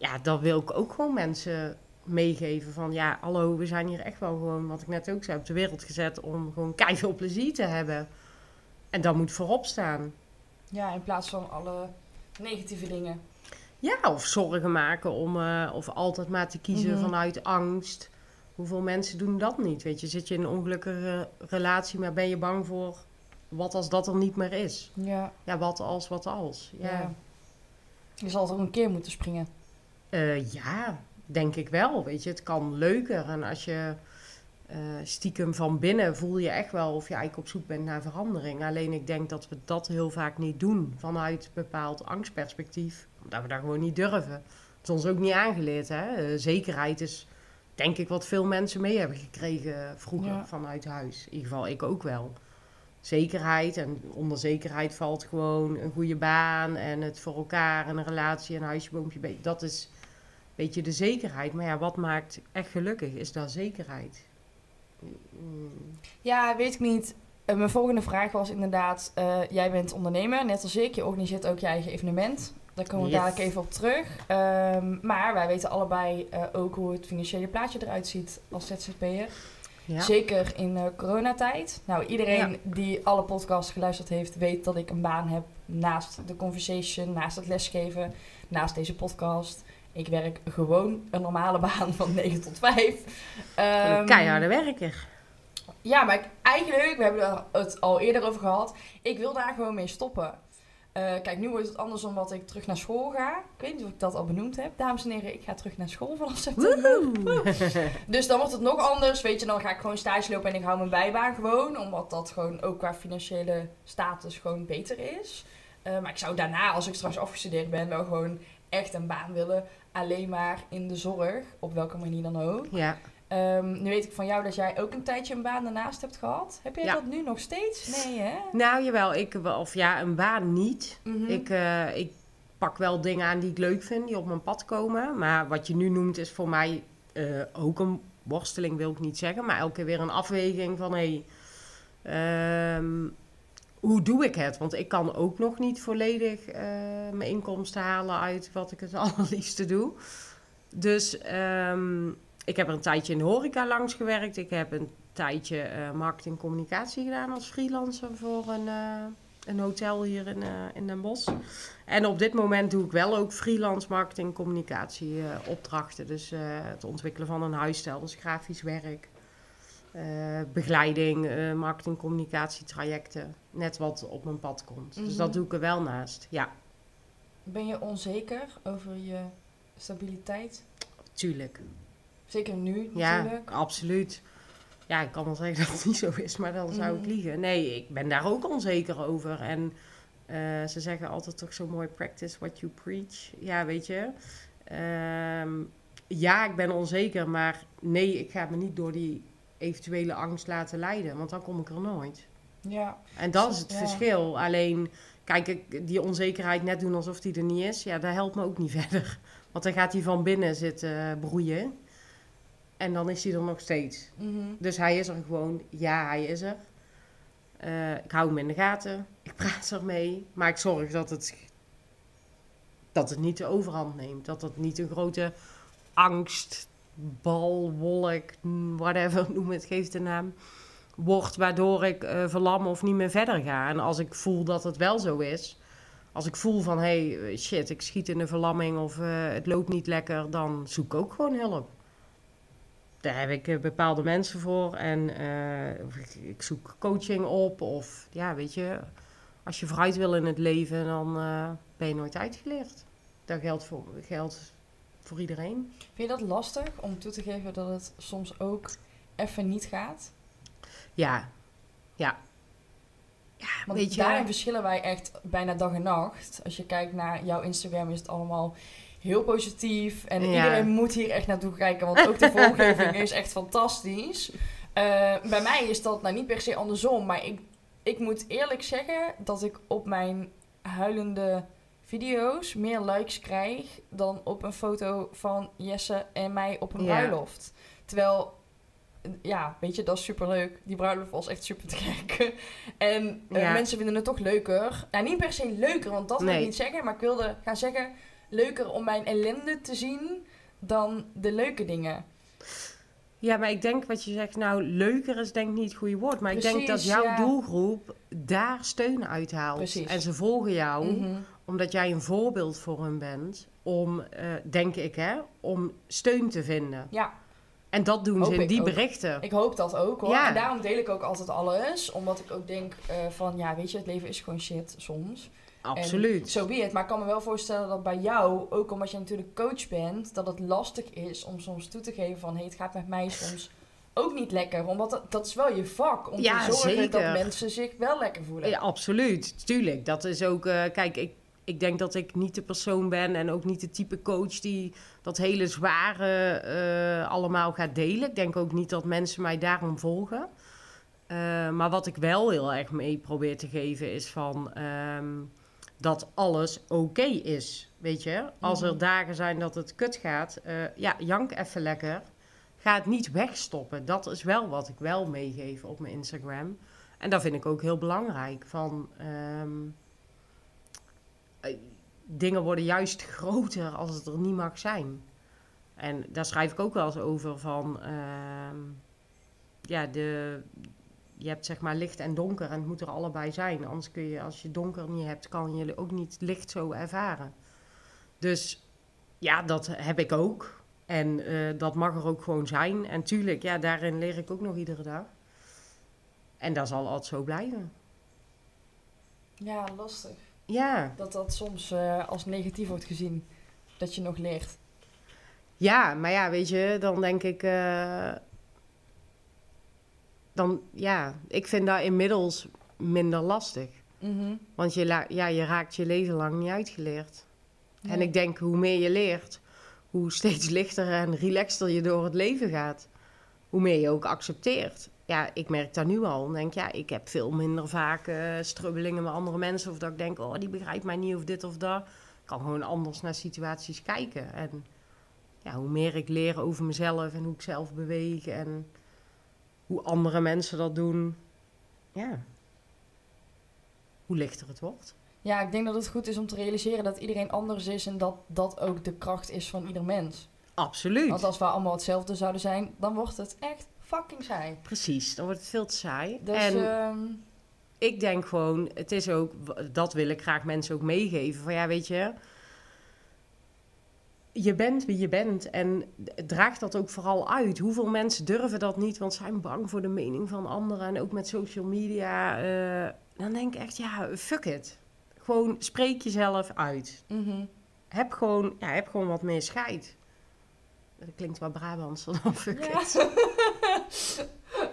Ja, dat wil ik ook gewoon mensen meegeven. Van ja, hallo, we zijn hier echt wel gewoon, wat ik net ook zei, op de wereld gezet om gewoon keihard plezier te hebben. En dat moet voorop staan. Ja, in plaats van alle negatieve dingen. Ja, of zorgen maken om, eh, of altijd maar te kiezen Mhm. vanuit angst. Hoeveel mensen doen dat niet? Weet je, zit je in een ongelukkige relatie, maar ben je bang voor wat als dat er niet meer is? Ja. Ja, wat als, wat als? Ja, ja. Je zal er een keer moeten springen. Eh, ja denk ik wel. Weet je, het kan leuker. En als je eh, stiekem van binnen voel je echt wel of je eigenlijk op zoek bent naar verandering. Alleen ik denk dat we dat heel vaak niet doen vanuit een bepaald angstperspectief. Omdat we dat gewoon niet durven. Het is ons ook niet aangeleerd. Hè? Eh, zekerheid is denk ik wat veel mensen mee hebben gekregen vroeger Ja. vanuit huis. In ieder geval ik ook wel. Zekerheid en onder zekerheid valt gewoon een goede baan en het voor elkaar en een relatie en huisje, boompje. Dat is een beetje de zekerheid. Maar ja, wat maakt echt gelukkig? Is dat zekerheid? Mm, Ja, weet ik niet. Eh, mijn volgende vraag was inderdaad, eh, jij bent ondernemer, net als ik. Je organiseert ook je eigen evenement. Daar komen we Yes. dadelijk even op terug. Ehm, maar wij weten allebei eh, ook hoe het financiële plaatje eruit ziet als ZZP'er. Ja. Zeker in eh, coronatijd. Nou, iedereen Ja. die alle podcasts geluisterd heeft, weet dat ik een baan heb naast de conversation, naast het lesgeven, naast deze podcast. Ik werk gewoon een normale baan van 9 tot 5. En een Ehm, keiharde werker. ja, maar ik, eigenlijk, we hebben het al eerder over gehad. Ik wil daar gewoon mee stoppen. Eh, kijk, nu wordt het anders omdat ik terug naar school ga. Ik weet niet of ik dat al benoemd heb. Dames en heren, ik ga terug naar school vanaf september. Dus dan wordt het nog anders. Weet je, dan ga ik gewoon stage lopen en ik hou mijn bijbaan gewoon. Omdat dat gewoon ook qua financiële status gewoon beter is. Eh, maar ik zou daarna, als ik straks afgestudeerd ben, wel gewoon echt een baan willen. Alleen maar in de zorg, op welke manier dan ook. ja, Ehm, nu weet ik van jou dat jij ook een tijdje een baan daarnaast hebt gehad. Heb jij Ja. dat nu nog steeds? Nee, hè? Nou, jawel, ik, of ja, een baan niet. Mhm. Ik, eh, ik pak wel dingen aan die ik leuk vind, die op mijn pad komen. Maar wat je nu noemt is voor mij eh, ook een worsteling, wil ik niet zeggen. Maar elke keer weer een afweging van, hé, hey, ehm, hoe doe ik het? Want ik kan ook nog niet volledig eh, mijn inkomsten halen uit wat ik het allerliefste doe. Dus ehm, ik heb er een tijdje in de horeca langs gewerkt. Ik heb een tijdje eh marketing communicatie gedaan als freelancer voor een, eh, een hotel hier in, in Den Bosch. En op dit moment doe ik wel ook freelance marketing communicatie opdrachten. Dus het ontwikkelen van een huisstijl, dus grafisch werk. Eh, begeleiding, eh, marketing communicatie trajecten. Net wat op mijn pad komt. Dus Mhm. dat doe ik er wel naast. Ja, Ben je onzeker over je stabiliteit? tuurlijk. Zeker nu Ja, natuurlijk. absoluut. Ja, ik kan wel zeggen dat het niet zo is, maar dan zou ik Mhm. liegen. Nee, ik ben daar ook onzeker over. En eh, ze zeggen altijd toch zo mooi, practice what you preach. Ja, weet je. Ehm, ja, ik ben onzeker, maar nee, ik ga me niet door die eventuele angst laten leiden, want dan kom ik er nooit. Ja. En dat is het Ja. verschil. Alleen, kijk, ik, die onzekerheid net doen alsof die er niet is, ja, dat helpt me ook niet verder. Want dan gaat hij van binnen zitten broeien. En dan is hij er nog steeds. Mhm. Dus hij is er gewoon. Ja, hij is er. Eh, ik hou hem in de gaten. Ik praat ermee. Maar ik zorg dat het, dat het niet de overhand neemt. Dat het niet een grote angst, bal, wolk, whatever, noem het, geeft de naam. Wordt waardoor ik eh, verlam of niet meer verder ga. En als ik voel dat het wel zo is. Als ik voel van, hé, hey, shit, ik schiet in de verlamming of eh, het loopt niet lekker, dan zoek ik ook gewoon hulp daar heb ik eh, bepaalde mensen voor. En ik, zoek coaching op. Of ja, weet je, als je vooruit wil in het leven, dan ben je nooit uitgeleerd. Dat geldt voor, geldt voor iedereen. Vind je dat lastig om toe te geven dat het soms ook even niet gaat? Ja, ja. Ja, Want weet je. daarin verschillen wij echt bijna dag en nacht. Als je kijkt naar jouw Instagram is het allemaal heel positief. En Ja. iedereen moet hier echt naartoe kijken, want ook de vormgeving is echt fantastisch. Eh, bij mij is dat nou niet per se andersom, maar ik, ik moet eerlijk zeggen dat ik op mijn huilende video's meer likes krijg dan op een foto van Jesse en mij op een Ja. bruiloft. Terwijl, ja, weet je, dat is superleuk. Die bruiloft was echt super te kijken. En eh, mensen vinden het toch leuker. Nou, niet per se leuker, want dat wil ik Nee. niet zeggen. Maar ik wilde gaan zeggen, leuker om mijn ellende te zien dan de leuke dingen. Ja, maar ik denk wat je zegt, nou, leuker is denk ik niet het goede woord. Maar ik denk dat jouw ja. doelgroep daar steun uit haalt. Precies. En ze volgen jou. Mhm. Omdat jij een voorbeeld voor hun bent om, eh, denk ik, hè, om steun te vinden. Ja, En dat doen Hoop ze in die ook. berichten. ik hoop dat ook hoor. Ja. En daarom deel ik ook altijd alles. Omdat ik ook denk eh, van, ja, weet je, het leven is gewoon shit soms. Absoluut. Zo be it. Maar ik kan me wel voorstellen dat bij jou, ook omdat je natuurlijk coach bent, dat het lastig is om soms toe te geven van, hé, hey, het gaat met mij soms ook niet lekker. Omdat dat, dat is wel je vak, om Ja, te zorgen zeker. dat mensen zich wel lekker voelen. Ja, absoluut. Tuurlijk. Dat is ook, eh, kijk, ik, ik denk dat ik niet de persoon ben en ook niet de type coach die dat hele zware eh, allemaal gaat delen. Ik denk ook niet dat mensen mij daarom volgen. Eh, maar wat ik wel heel erg mee probeer te geven is van ehm, dat alles oké is. Weet je, als er Mhm. dagen zijn dat het kut gaat, eh, ja, jank even lekker. Ga het niet wegstoppen. Dat is wel wat ik wel meegeef op mijn Instagram. En dat vind ik ook heel belangrijk. Van, ehm, eh, dingen worden juist groter als het er niet mag zijn. En daar schrijf ik ook wel eens over van... ehm, ja, de, je hebt zeg maar licht en donker en het moet er allebei zijn. Anders kun je, als je donker niet hebt, kan je ook niet licht zo ervaren. Dus ja, dat heb ik ook. En eh, dat mag er ook gewoon zijn. En tuurlijk, ja, daarin leer ik ook nog iedere dag. En dat zal altijd zo blijven. Ja, lastig. Ja, Dat dat soms eh, als negatief wordt gezien. Dat je nog leert. ja, maar ja, weet je, dan denk ik... eh, dan, ja, ik vind dat inmiddels minder lastig. Mhm. Want je, ja, je raakt je leven lang niet uitgeleerd. En ik denk, hoe meer je leert, hoe steeds lichter en relaxter je door het leven gaat. hoe meer je ook accepteert. Ja, ik merk dat nu al. Dan denk ja, ik heb veel minder vaak eh, strubbelingen met andere mensen. Of dat ik denk, oh, die begrijpt mij niet of dit of dat. Ik kan gewoon anders naar situaties kijken. En ja, hoe meer ik leer over mezelf en hoe ik zelf beweeg en hoe andere mensen dat doen, ja, hoe lichter het wordt. Ja, ik denk dat het goed is om te realiseren dat iedereen anders is en dat dat ook de kracht is van ieder mens. Absoluut. Want als we allemaal hetzelfde zouden zijn, dan wordt het echt fucking saai. Precies, dan wordt het veel te saai. Dus en ehm, ik denk gewoon, het is ook, dat wil ik graag mensen ook meegeven. Van ja, weet je, je bent wie je bent en draag dat ook vooral uit. Hoeveel mensen durven dat niet, want zijn bang voor de mening van anderen. En ook met social media. eh, dan denk ik echt, ja, fuck it. Gewoon spreek jezelf uit. mhm. Heb gewoon, ja, heb gewoon wat meer scheid. Dat klinkt wel Brabants dan fuck Ja. it.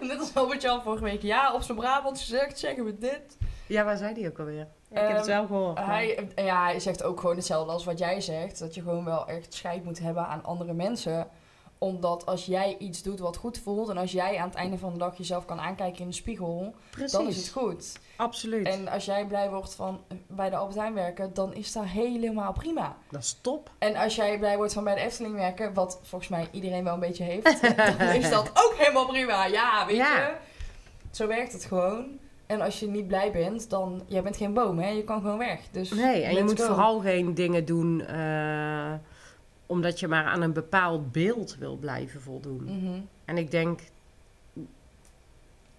Net als Albert-Jan vorige week. Ja, op zijn Brabants gezegd, zeggen we dit. Ja, waar zei die ook alweer? Ik heb het Ehm, wel gehoord. maar- Hij, ja, hij zegt ook gewoon hetzelfde als wat jij zegt. Dat je gewoon wel echt scheid moet hebben aan andere mensen. Omdat als jij iets doet wat goed voelt... en als jij aan het einde van de dag jezelf kan aankijken in de spiegel... Precies, dan is het goed. Absoluut. En als jij blij wordt van bij de Albert Heijn werken... dan is dat helemaal prima. Dat is top. En als jij blij wordt van bij de Efteling werken... wat volgens mij iedereen wel een beetje heeft... dan is dat ook helemaal prima. Ja, weet Ja. je. Zo werkt het gewoon. En als je niet blij bent, dan... Jij bent geen boom, hè? Je kan gewoon weg. Dus Nee, en je moet go. vooral geen dingen doen eh, omdat je maar aan een bepaald beeld wil blijven voldoen. Mhm. En ik denk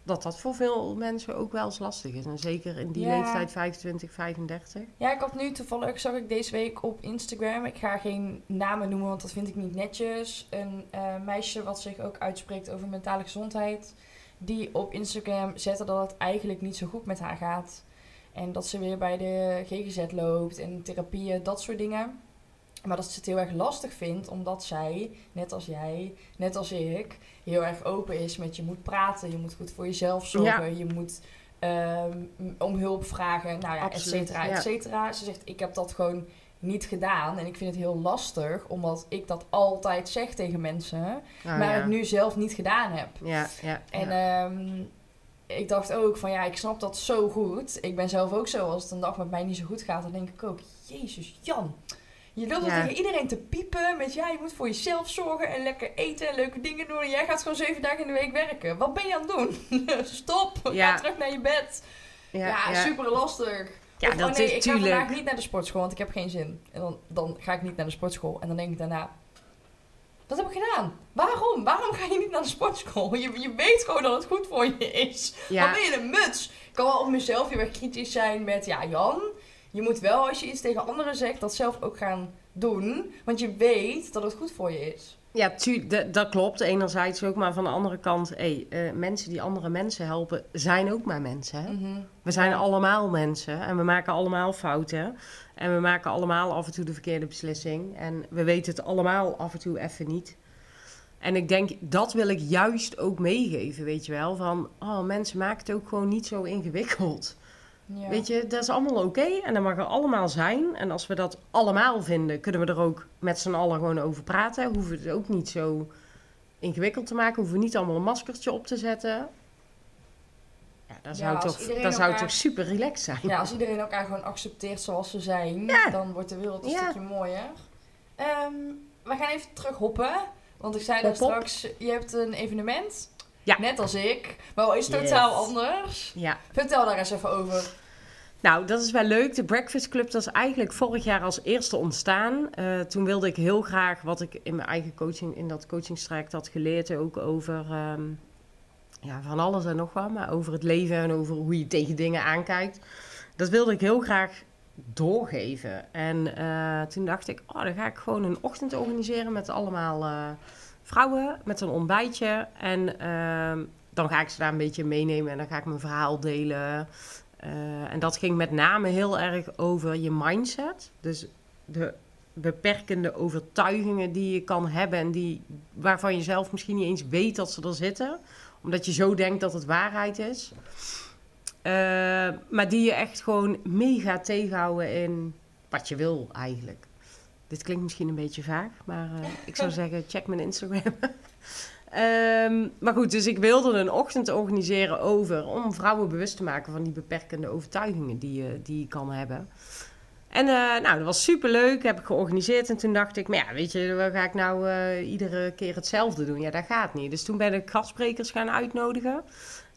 dat dat voor veel mensen ook wel eens lastig is. En zeker in die Ja. leeftijd 25, 35. Ja, ik had nu toevallig, zag ik deze week op Instagram, ik ga geen namen noemen, want dat vind ik niet netjes. Een eh, meisje wat zich ook uitspreekt over mentale gezondheid, die op Instagram zette dat het eigenlijk niet zo goed met haar gaat. En dat ze weer bij de GGZ loopt en therapieën, dat soort dingen. Maar dat ze het heel erg lastig vindt, omdat zij, net als jij, net als ik, heel erg open is met je moet praten, je moet goed voor jezelf zorgen, je moet ehm, om hulp vragen, nou ja, et cetera, et cetera. Ze zegt, ik heb dat gewoon niet gedaan en ik vind het heel lastig, omdat ik dat altijd zeg tegen mensen, Nou maar ja. het nu zelf niet gedaan heb. Ja, ja, En ehm, ik dacht ook van ja, ik snap dat zo goed. Ik ben zelf ook zo, als het een dag met mij niet zo goed gaat, dan denk ik ook, Jezus Jan. Je loopt Ja. tegen iedereen te piepen met ja, je moet voor jezelf zorgen en lekker eten en leuke dingen doen. En jij gaat gewoon zeven dagen in de week werken. Wat ben je aan het doen? Stop, Ja. ga terug naar je bed. Ja, super lastig. Ja, Of, dat oh nee, is ik ga vandaag niet naar de sportschool, want ik heb geen zin. En dan, dan ga ik niet naar de sportschool. En dan denk ik daarna, wat heb ik gedaan? Waarom? Waarom ga je niet naar de sportschool? Je, je weet gewoon dat het goed voor je is. Wat Ja, ben je een muts? Ik kan wel op mezelf heel erg kritisch zijn met, ja Jan, je moet wel als je iets tegen anderen zegt, dat zelf ook gaan doen. Want je weet dat het goed voor je is. ja dat klopt. Enerzijds ook, maar van de andere kant, hey, eh, mensen die andere mensen helpen, zijn ook maar mensen. Hè? Mhm. We zijn Ja. allemaal mensen en we maken allemaal fouten. En we maken allemaal af en toe de verkeerde beslissing. En we weten het allemaal af en toe even niet. En ik denk, dat wil ik juist ook meegeven, weet je wel. Van, oh, mensen maken het ook gewoon niet zo ingewikkeld. Ja. Weet je, dat is allemaal oké en dat mag er allemaal zijn. En als we dat allemaal vinden, kunnen we er ook met z'n allen gewoon over praten. Hoeven we het ook niet zo ingewikkeld te maken. Hoeven we niet allemaal een maskertje op te zetten. Ja, dat zou, toch, dat zou toch super relaxed zijn. Ja, als iedereen elkaar gewoon accepteert zoals ze zijn, Ja. dan wordt de wereld een stukje mooier. Ehm, we gaan even terug hoppen. Want ik zei daar straks, je hebt een evenement. Ja. Net als ik. Maar wel iets Yes. totaal anders. Ja. Vertel daar eens even over. Nou, dat is wel leuk. De Breakfast Club dat is eigenlijk vorig jaar als eerste ontstaan. Eh, toen wilde ik heel graag wat ik in mijn eigen coaching, in dat coachingstraject had geleerd, ook over ehm, ja, van alles en nog wat, maar over het leven en over hoe je tegen dingen aankijkt. Dat wilde ik heel graag doorgeven. En eh, toen dacht ik, oh, dan ga ik gewoon een ochtend organiseren met allemaal eh, vrouwen, met een ontbijtje. En ehm, dan ga ik ze daar een beetje meenemen en dan ga ik mijn verhaal delen. Eh, en dat ging met name heel erg over je mindset. Dus de beperkende overtuigingen die je kan hebben en die, waarvan je zelf misschien niet eens weet dat ze er zitten. Omdat je zo denkt dat het waarheid is. Eh, maar die je echt gewoon mega tegenhouden in wat je wil eigenlijk. Dit klinkt misschien een beetje vaag, maar eh, ik zou zeggen check mijn Instagram. Ehm, maar goed, dus ik wilde een ochtend organiseren over om vrouwen bewust te maken van die beperkende overtuigingen die je, die je kan hebben. En eh, nou, dat was super leuk, heb ik georganiseerd. En toen dacht ik, maar ja, weet je, ga ik nou eh, iedere keer hetzelfde doen? Ja, dat gaat niet. Dus toen ben ik gastsprekers gaan uitnodigen.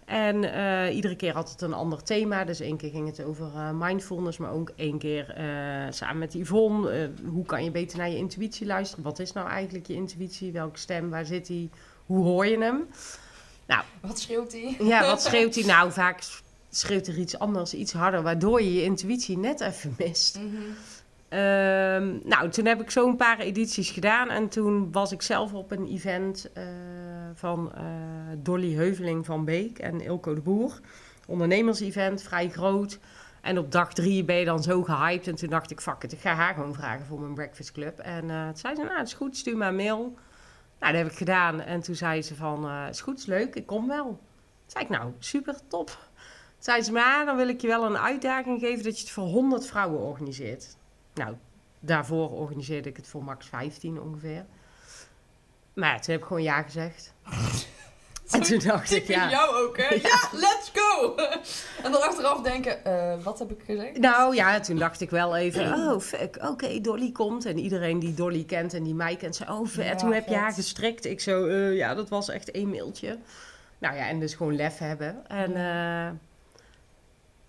En eh, iedere keer had het een ander thema. Dus één keer ging het over mindfulness, maar ook één keer samen met Yvonne. hoe kan je beter naar je intuïtie luisteren? Wat is nou eigenlijk je intuïtie? Welke stem? Waar zit die? Hoe hoor je hem? Nou, wat schreeuwt hij? Ja, wat schreeuwt hij? Nou, vaak schreeuwt er iets anders, iets harder, waardoor je je intuïtie net even mist. Mhm. Ehm, nou, toen heb ik zo'n paar edities gedaan en toen was ik zelf op een event uh, van uh, Dolly Heuveling van Beek en Ilko de Boer. Ondernemers-event, vrij groot. En op dag drie ben je dan zo gehyped. En toen dacht ik, fuck it, ik ga haar gewoon vragen voor mijn breakfast club. En toen zei ze, nou, het is goed, stuur maar een mail. Nou, dat heb ik gedaan. En toen zei ze van, het is goed, is leuk, ik kom wel. Toen zei ik, nou, super, top zei ze, maar dan wil ik je wel een uitdaging geven dat je het voor 100 vrouwen organiseert. Nou, daarvoor organiseerde ik het voor max 15 ongeveer. Maar toen heb ik gewoon ja gezegd. en toen dacht ik, ja. jou ook, hè? Ja, let's go! en dan achteraf denken, uh, wat heb ik gezegd? Nou ja, toen dacht ik wel even, oh fuck, oké, Dolly komt. En iedereen die Dolly kent en die mij kent, zei, oh vet, hoe heb je haar gestrikt? Ik zo, uh, ja, dat was echt één mailtje. Nou ja, en dus gewoon lef hebben. En... Uh,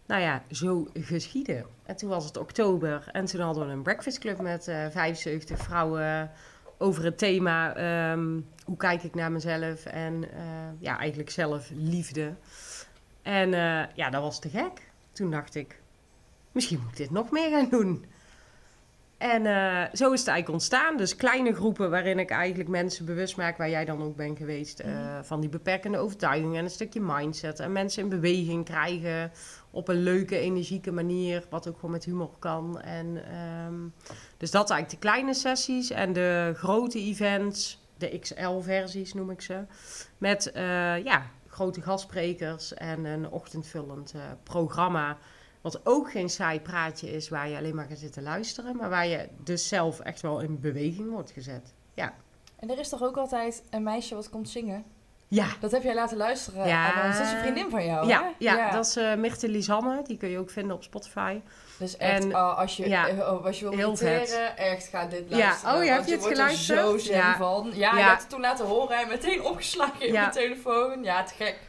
nou ja, zo geschieden. En toen was het oktober en toen hadden we een breakfast club met uh, eh, 75 vrouwen over het thema ehm, hoe kijk ik naar mezelf en uh, ja, eigenlijk zelfliefde. En uh, ja, dat was te gek. Toen dacht ik, misschien moet ik dit nog meer gaan doen. En uh, zo is het eigenlijk ontstaan. Dus kleine groepen waarin ik eigenlijk mensen bewust maak, waar jij dan ook bent geweest, uh, van die beperkende overtuigingen en een stukje mindset. En mensen in beweging krijgen op een leuke, energieke manier, wat ook gewoon met humor kan. En, um, dus dat eigenlijk de kleine sessies en de grote events, de XL-versies noem ik ze, met uh, ja, grote gastsprekers en een ochtendvullend programma wat ook geen saai praatje is waar je alleen maar gaat zitten luisteren, maar waar je dus zelf echt wel in beweging wordt gezet. Ja. En er is toch ook altijd een meisje wat komt zingen? Ja. Dat heb jij laten luisteren. Ja. Dat is een vriendin van jou, ja, ja, ja, dat is uh, Mirte Lisanne. Die kun je ook vinden op Spotify. Dus echt, en, uh, als, je, ja, uh, als je wil mediteren, echt ga dit luisteren. Ja, oh ja, heb je, het geluisterd? zo zen van. Ja, je hebt het toen laten horen en meteen opgeslagen in mijn telefoon. Ja, te gek.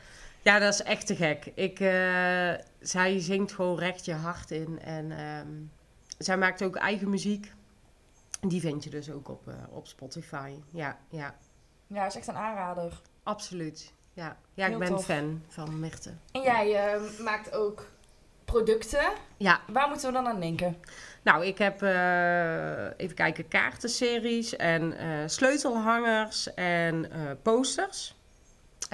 Ja, dat is echt te gek. Ik, uh, zij zingt gewoon recht je hart in. En um, zij maakt ook eigen muziek. Die vind je dus ook op, uh, op Spotify. Ja, ja. Ja, is echt een aanrader. Absoluut. Ja, ja ik ben tof. fan van Mirte. En jij uh, maakt ook producten. Ja. Waar moeten we dan aan denken? Nou, ik heb even kijken, kaartenseries en sleutelhangers en posters.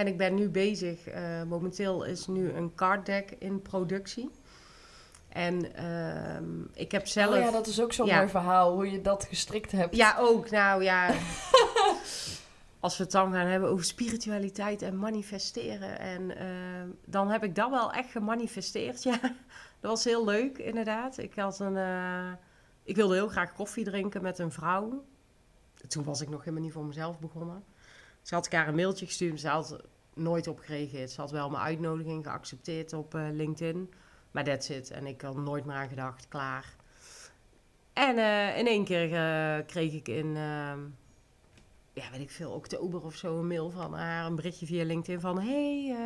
En ik ben nu bezig, uh, momenteel is nu een card deck in productie. En uh, ik heb zelf... Oh ja, dat is ook zo'n mooi verhaal, hoe je dat gestrikt hebt. Ja, ook. Nou ja, als we het dan gaan hebben over spiritualiteit en manifesteren. En uh, dan heb ik dat wel echt gemanifesteerd, ja. Dat was heel leuk, inderdaad. Ik, had een, uh, ik wilde heel graag koffie drinken met een vrouw. Toen was ik nog helemaal niet voor mezelf begonnen. Ze had elkaar een mailtje gestuurd, ze had nooit op gereageerd. Ze had wel mijn uitnodiging geaccepteerd op uh, LinkedIn, maar that's it. En ik had nooit meer aan gedacht, klaar. En uh, in één keer uh, kreeg ik in, ehm, ja, weet ik veel, oktober of zo een mail van haar, een berichtje via LinkedIn van, hey,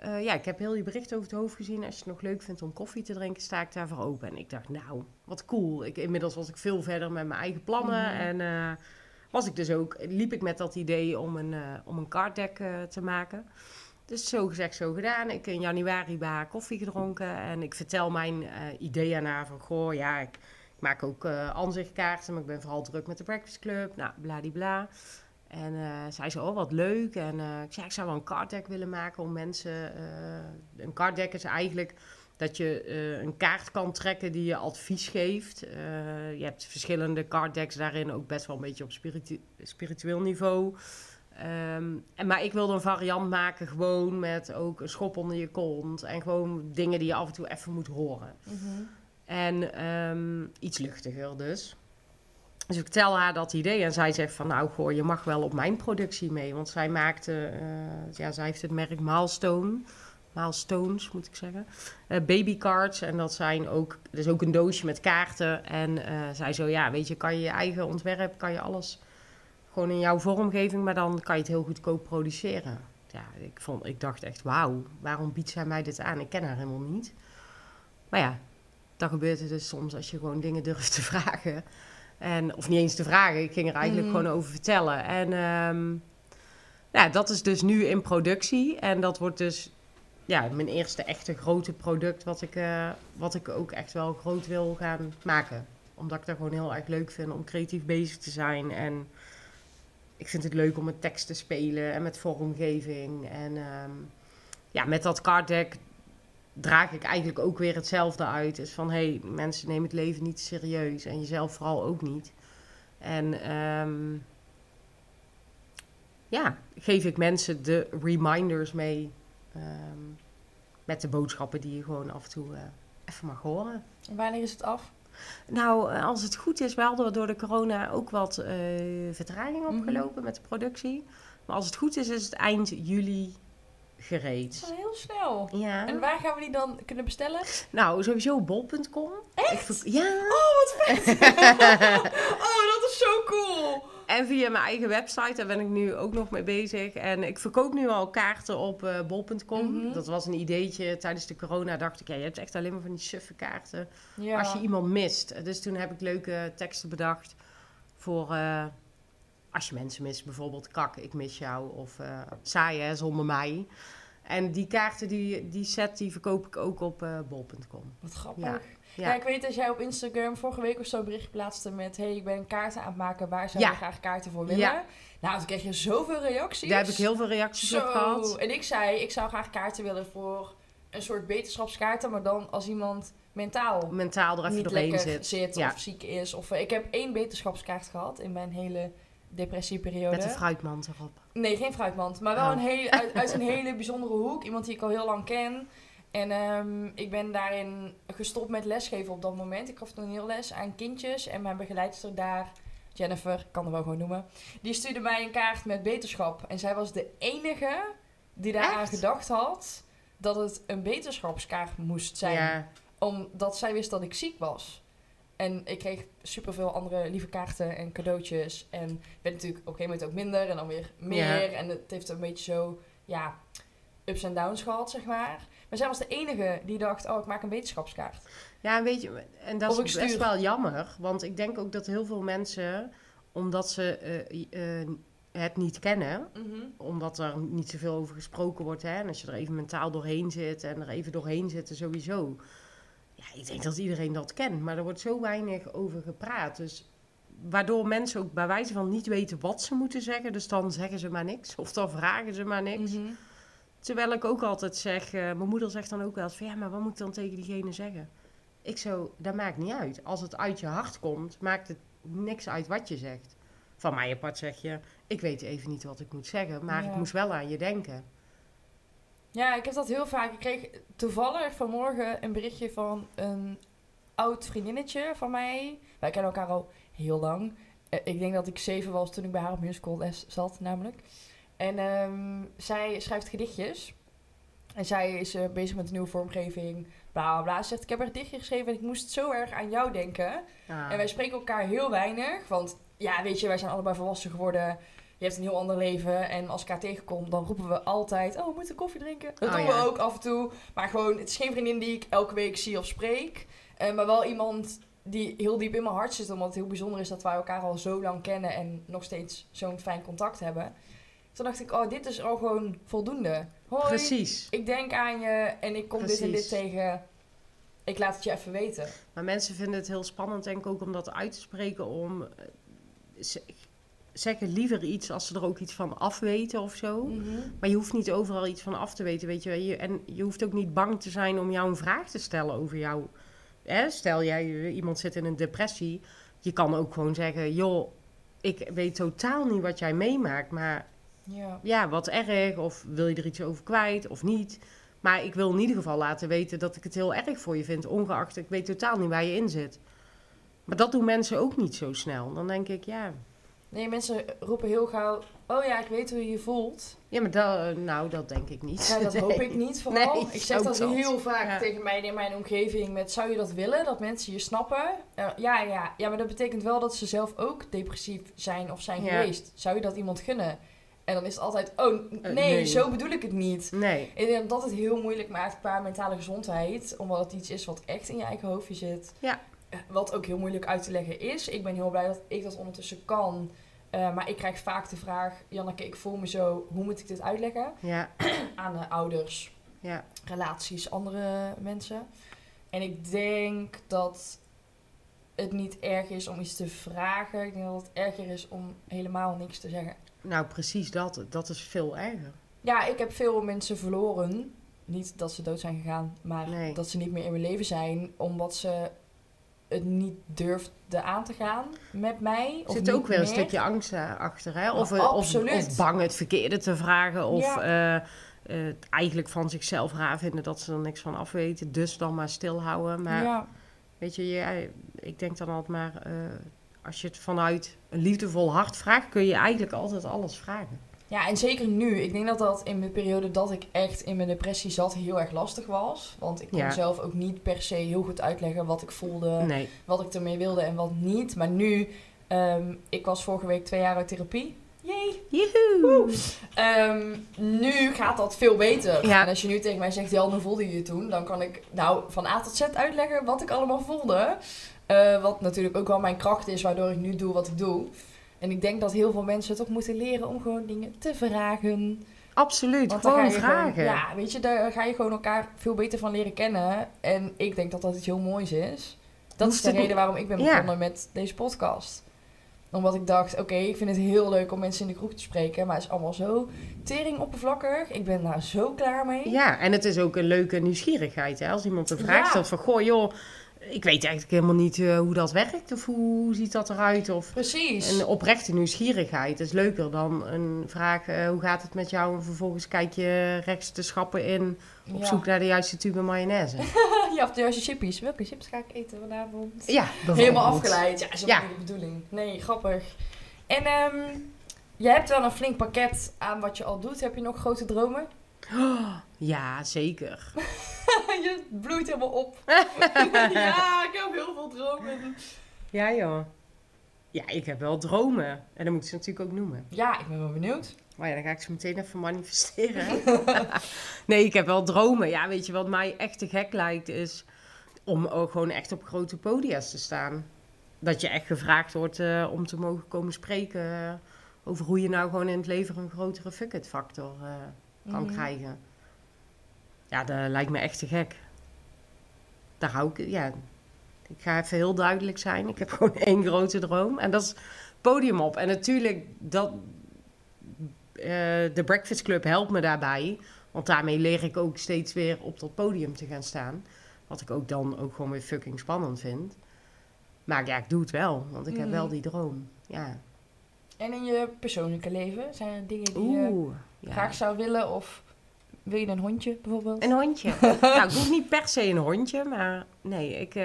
ja, ik heb heel je bericht over het hoofd gezien. Als je het nog leuk vindt om koffie te drinken, sta ik daarvoor open. En ik dacht, nou, wat cool. Ik, inmiddels was ik veel verder met mijn eigen plannen mm -hmm. en was ik dus ook, liep ik met dat idee om een, uh, om een card uh, te maken. Dus zo gezegd, zo gedaan. Ik in januari bij haar koffie gedronken. En ik vertel mijn uh, idee aan haar van... Goh, ja, ik, ik maak ook aanzichtkaarten. Maar ik ben vooral druk met de Breakfast Club. Nou, bladibla. En zij zei, oh, wat leuk. En ik zei, ik zou wel een card willen maken om mensen... een card is eigenlijk dat je uh, een kaart kan trekken die je advies geeft. Uh, je hebt verschillende card decks daarin, ook best wel een beetje op spiritu spiritueel niveau. Um, en, maar ik wilde een variant maken gewoon met ook een schop onder je kont. En gewoon dingen die je af en toe even moet horen. Mm -hmm. En um, iets luchtiger dus. Dus ik vertel haar dat idee en zij zegt van nou goh, je mag wel op mijn productie mee. Want zij maakte, eh, ja, zij heeft het merk Milestone. Milestones moet ik zeggen. Eh babycards en dat zijn ook, er is ook een doosje met kaarten. En eh, zij zo, ja weet je, kan je je eigen ontwerp, kan je alles gewoon in jouw vormgeving, maar dan kan je het heel goedkoop produceren. Ja, ik, vond, ik dacht echt, wauw, waarom biedt zij mij dit aan? Ik ken haar helemaal niet. Maar ja, dat gebeurt er dus soms als je gewoon dingen durft te vragen. En, of niet eens te vragen, ik ging er eigenlijk Mhm. gewoon over vertellen. En ehm, ja, dat is dus nu in productie. En dat wordt dus ja, mijn eerste echte grote product wat ik, eh, wat ik ook echt wel groot wil gaan maken. Omdat ik dat gewoon heel erg leuk vind om creatief bezig te zijn. En ik vind het leuk om met tekst te spelen en met vormgeving. En ehm, ja, met dat card deck draag ik eigenlijk ook weer hetzelfde uit. Dus van, hey, mensen nemen het leven niet serieus. En jezelf vooral ook niet. En ehm, ja, geef ik mensen de reminders mee. Ehm, met de boodschappen die je gewoon af en toe eh, even mag horen. En wanneer is het af? Nou, eh, als het goed is, we hadden door de corona ook wat eh vertraging Mhm. opgelopen met de productie. Maar als het goed is, is het eind juli Dat is gereed. heel snel. Ja. En waar gaan we die dan kunnen bestellen? Nou, sowieso bol.com. Echt? ja. Oh, wat vet! oh, dat is zo cool! En via mijn eigen website, daar ben ik nu ook nog mee bezig. En ik verkoop nu al kaarten op eh, bol.com. Mhm. Dat was een ideetje tijdens de corona. Dacht ik, ja, je hebt echt alleen maar van die suffe kaarten. Ja. Als je iemand mist. Dus toen heb ik leuke teksten bedacht voor eh, als je mensen mist. Bijvoorbeeld kak, ik mis jou. Of eh saai hè, zonder mij. En die kaarten, die, die set, die verkoop ik ook op bol.com. Wat grappig. Ja. Ja. Ja. ik weet dat jij op Instagram vorige week of zo een bericht plaatste met... hey, ik ben kaarten aan het maken, waar zou Ja. je graag kaarten voor willen? Ja. Nou, toen kreeg je zoveel reacties. Daar heb ik heel veel reacties op gehad. En ik zei, ik zou graag kaarten willen voor een soort beterschapskaarten... maar dan als iemand mentaal Mentaal er even niet lekker zit. zit, Ja. of ziek is. Of, eh, ik heb één beterschapskaart gehad in mijn hele depressieperiode. Met de fruitmand erop. Nee, geen fruitmand. Maar wel Oh. een hele, uit, uit een hele bijzondere hoek. Iemand die ik al heel lang ken. En ehm, ik ben daarin gestopt met lesgeven op dat moment. Ik gaf toen heel les aan kindjes. En mijn begeleidster daar, Jennifer, kan er wel gewoon noemen. Die stuurde mij een kaart met beterschap. En zij was de enige die daaraan Echt? gedacht had dat het een beterschapskaart moest zijn Ja, omdat zij wist dat ik ziek was. En ik kreeg superveel andere lieve kaarten en cadeautjes. En werd natuurlijk op een gegeven moment ook minder en dan weer meer. En het heeft een beetje zo, ja, ups en downs gehad, zeg maar. Maar zij was de enige die dacht, oh, ik maak een wetenschapskaart. ja weet je, en dat Of is best wel jammer. Want ik denk ook dat heel veel mensen, omdat ze eh, eh, het niet kennen, omdat er niet zoveel over gesproken wordt. Hè? En als je er even mentaal doorheen zit en er even doorheen zit, sowieso. Ja, ik denk dat iedereen dat kent, maar er wordt zo weinig over gepraat. Dus waardoor mensen ook bij wijze van niet weten wat ze moeten zeggen. Dus dan zeggen ze maar niks. Of dan vragen ze maar niks. Mhm. Terwijl ik ook altijd zeg, eh, mijn moeder zegt dan ook wel eens van ja, maar wat moet ik dan tegen diegene zeggen? Ik zo, dat maakt niet uit. Als het uit je hart komt, maakt het niks uit wat je zegt. Van mij apart zeg je, ik weet even niet wat ik moet zeggen, maar Ja. ik moest wel aan je denken. Ja, ik heb dat heel vaak. Ik kreeg toevallig vanmorgen een berichtje van een oud vriendinnetje van mij. Wij kennen elkaar al heel lang. Eh, ik denk dat ik zeven was toen ik bij haar op musical les zat, namelijk. En ehm, zij schrijft gedichtjes. En zij is eh, bezig met een nieuwe vormgeving. Bla bla bla. Ze zegt: Ik heb een gedichtje geschreven en ik moest zo erg aan jou denken. Ja. En wij spreken elkaar heel weinig. Want ja, weet je, wij zijn allebei volwassen geworden. Je hebt een heel ander leven. En als ik haar tegenkom, dan roepen we altijd... Oh, we moeten koffie drinken. Dat Oh, doen ja. we ook af en toe. Maar gewoon, het is geen vriendin die ik elke week zie of spreek. Eh, maar wel iemand die heel diep in mijn hart zit. Omdat het heel bijzonder is dat wij elkaar al zo lang kennen. En nog steeds zo'n fijn contact hebben. Toen dacht ik, oh, dit is al gewoon voldoende. Hoi, Precies. ik denk aan je en ik kom dit en dit tegen. Ik laat het je even weten. Maar mensen vinden het heel spannend, denk ik ook, om dat uit te spreken. Om eh, ze- zeggen liever iets als ze er ook iets van afweten of zo. Mhm. Maar je hoeft niet overal iets van af te weten, weet je. je en je hoeft ook niet bang te zijn om jou een vraag te stellen over jou. Hè? Stel jij, eh, iemand zit in een depressie. Je kan ook gewoon zeggen, joh, ik weet totaal niet wat jij meemaakt. Maar Ja. ja, wat erg. Of wil je er iets over kwijt of niet. Maar ik wil in ieder geval laten weten dat ik het heel erg voor je vind. Ongeacht, ik weet totaal niet waar je in zit. Maar dat doen mensen ook niet zo snel. Dan denk ik, ja, Nee, mensen roepen heel gauw... Oh ja, ik weet hoe je je voelt. ja maar dat, nou, dat denk ik niet. Ja, dat hoop Nee. ik niet vooral. Nee, ik zeg dat dat. heel vaak Ja. tegen mij in mijn omgeving met... Zou je dat willen? Dat mensen je snappen? Eh, ja, ja, ja, maar dat betekent wel dat ze zelf ook depressief zijn of zijn Ja. geweest. Zou je dat iemand gunnen? En dan is het altijd... Oh, Eh, nee, nee. zo bedoel ik het niet. Nee, Ik denk dat het heel moeilijk maakt qua mentale gezondheid. Omdat het iets is wat echt in je eigen hoofdje zit. Ja. Eh, Wat ook heel moeilijk uit te leggen is. Ik ben heel blij dat ik dat ondertussen kan. Eh, maar ik krijg vaak de vraag... Janneke, ik voel me zo. Hoe moet ik dit uitleggen? ja, Aan de ouders, ja. relaties, andere mensen. En ik denk dat het niet erg is om iets te vragen. Ik denk dat het erger is om helemaal niks te zeggen. Nou, precies dat. Dat is veel erger. Ja, ik heb veel mensen verloren. Niet dat ze dood zijn gegaan, maar Nee. dat ze niet meer in mijn leven zijn. Omdat ze het niet durfden aan te gaan met mij. Er zit ook weer een stukje angst eh, achter, hè? Of, Nou, eh, of, bang het verkeerde te vragen. Of Ja. eh, eigenlijk van zichzelf raar vinden dat ze er niks van af weten. Dus dan maar stilhouden. Maar Ja, weet je, ik denk dan altijd maar... als je het vanuit een liefdevol hart vraagt... kun je eigenlijk altijd alles vragen. ja, en zeker nu. Ik denk dat dat in de periode dat ik echt in mijn depressie zat heel erg lastig was. Want ik kon Ja. zelf ook niet per se heel goed uitleggen wat ik voelde. Nee. wat ik ermee wilde en wat niet. Maar nu, ehm, ik was vorige week twee jaar uit therapie. Yay! Joehoe! Ehm, nu gaat dat veel beter. Ja. En als je nu tegen mij zegt, Jan, hoe voelde je je toen? Dan kan ik nou van A tot Z uitleggen wat ik allemaal voelde. Eh, wat natuurlijk ook wel mijn kracht is, waardoor ik nu doe wat ik doe. En ik denk dat heel veel mensen toch moeten leren om gewoon dingen te vragen. Absoluut, Want gewoon vragen. Gewoon, ja, weet je, daar ga je gewoon elkaar veel beter van leren kennen. En ik denk dat dat iets heel moois is. Dat is de niet- reden waarom ik ben Ja. begonnen met deze podcast. Omdat ik dacht, oké, ik vind het heel leuk om mensen in de groep te spreken. Maar het is allemaal zo tering oppervlakkig. Ik ben daar zo klaar mee. Ja, en het is ook een leuke nieuwsgierigheid. Hè? Als iemand een vraag Ja. stelt van... Goh, joh, ik weet eigenlijk helemaal niet eh, hoe dat werkt. Of hoe ziet dat eruit? Of Precies. een oprechte nieuwsgierigheid is leuker dan een vraag... eh, hoe gaat het met jou? En vervolgens kijk je rechts de schappen in... op ja. zoek naar de juiste tube mayonaise. ja, of de juiste chippies. Welke chips ga ik eten vanavond? Ja, Helemaal afgeleid. Ja, is ook Ja. niet de bedoeling. Nee, grappig. En ehm jij hebt wel een flink pakket aan wat je al doet. Heb je nog grote dromen? Ja, zeker. je bloeit helemaal op. ja, ik heb heel veel dromen. Ja, joh. Ja, ik heb wel dromen. En dan moet ik ze natuurlijk ook noemen. Ja, ik ben wel benieuwd. Maar ja, dan ga ik ze meteen even manifesteren. nee, ik heb wel dromen. Ja, weet je wat mij echt te gek lijkt is om ook gewoon echt op grote podia's te staan. Dat je echt gevraagd wordt eh, om te mogen komen spreken over hoe je nou gewoon in het leven een grotere fuck-it factor eh, kan Mhm. krijgen. Ja, dat lijkt me echt te gek. Daar hou ik, ja. Ik ga even heel duidelijk zijn. Ik heb gewoon één grote droom. En dat is podium op. En natuurlijk, dat, eh, de Breakfast Club helpt me daarbij. Want daarmee leer ik ook steeds weer op dat podium te gaan staan. Wat ik ook dan ook gewoon weer fucking spannend vind. Maar ja, ik doe het wel. Want ik heb Mhm. wel die droom. Ja. En in je persoonlijke leven? Zijn er dingen die je. Ja. graag zou willen? Of wil je een hondje bijvoorbeeld? Een hondje. nou, ik hoef niet per se een hondje, maar nee, ik, eh,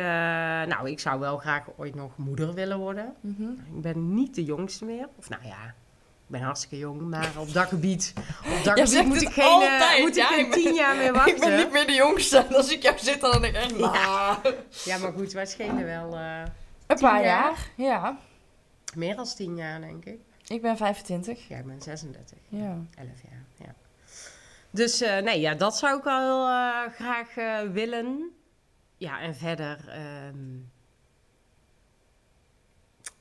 nou, ik zou wel graag ooit nog moeder willen worden. Mhm. Ik ben niet de jongste meer. Of nou ja, ik ben hartstikke jong, maar op dat gebied, op dat gebied moet ik geen, eh, altijd, moet ik ja, geen ik tien jaar meer wachten. Ik ben niet meer de jongste. Als ik jou zit, dan denk ik echt... Ja. Ja, maar goed, wij schelen wel eh, Een paar Tien jaar. Ja. Meer dan tien jaar, denk ik. Ik ben 25. Ja, ik ben 36. Ja. 11 jaar, ja. Dus eh, nee, ja, dat zou ik wel eh, graag eh, willen. Ja, en verder... ehm,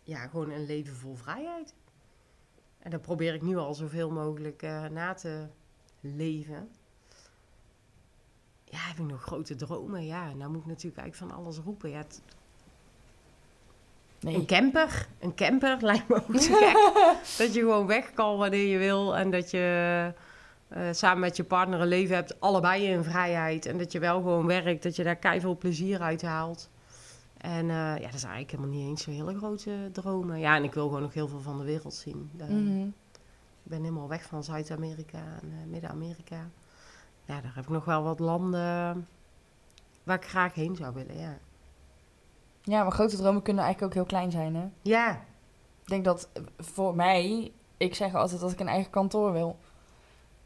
ja, gewoon een leven vol vrijheid. En dat probeer ik nu al zoveel mogelijk na te leven. Ja, heb ik nog grote dromen? Ja, nou moet ik natuurlijk eigenlijk van alles roepen. Ja, het- Nee. Een camper. Een camper lijkt me ook zo gek. dat je gewoon weg kan wanneer je wil. En dat je eh, samen met je partner een leven hebt. Allebei in vrijheid. En dat je wel gewoon werkt. Dat je daar keiveel plezier uit haalt. En eh, ja, dat is eigenlijk helemaal niet eens zo'n hele grote dromen. Ja, en ik wil gewoon nog heel veel van de wereld zien. Mhm. Ik ben helemaal weg van Zuid-Amerika en eh, Midden-Amerika. Ja, daar heb ik nog wel wat landen waar ik graag heen zou willen, ja. Ja, maar grote dromen kunnen eigenlijk ook heel klein zijn, hè? Ja, Ik denk dat eh, voor mij, ik zeg altijd dat ik een eigen kantoor wil.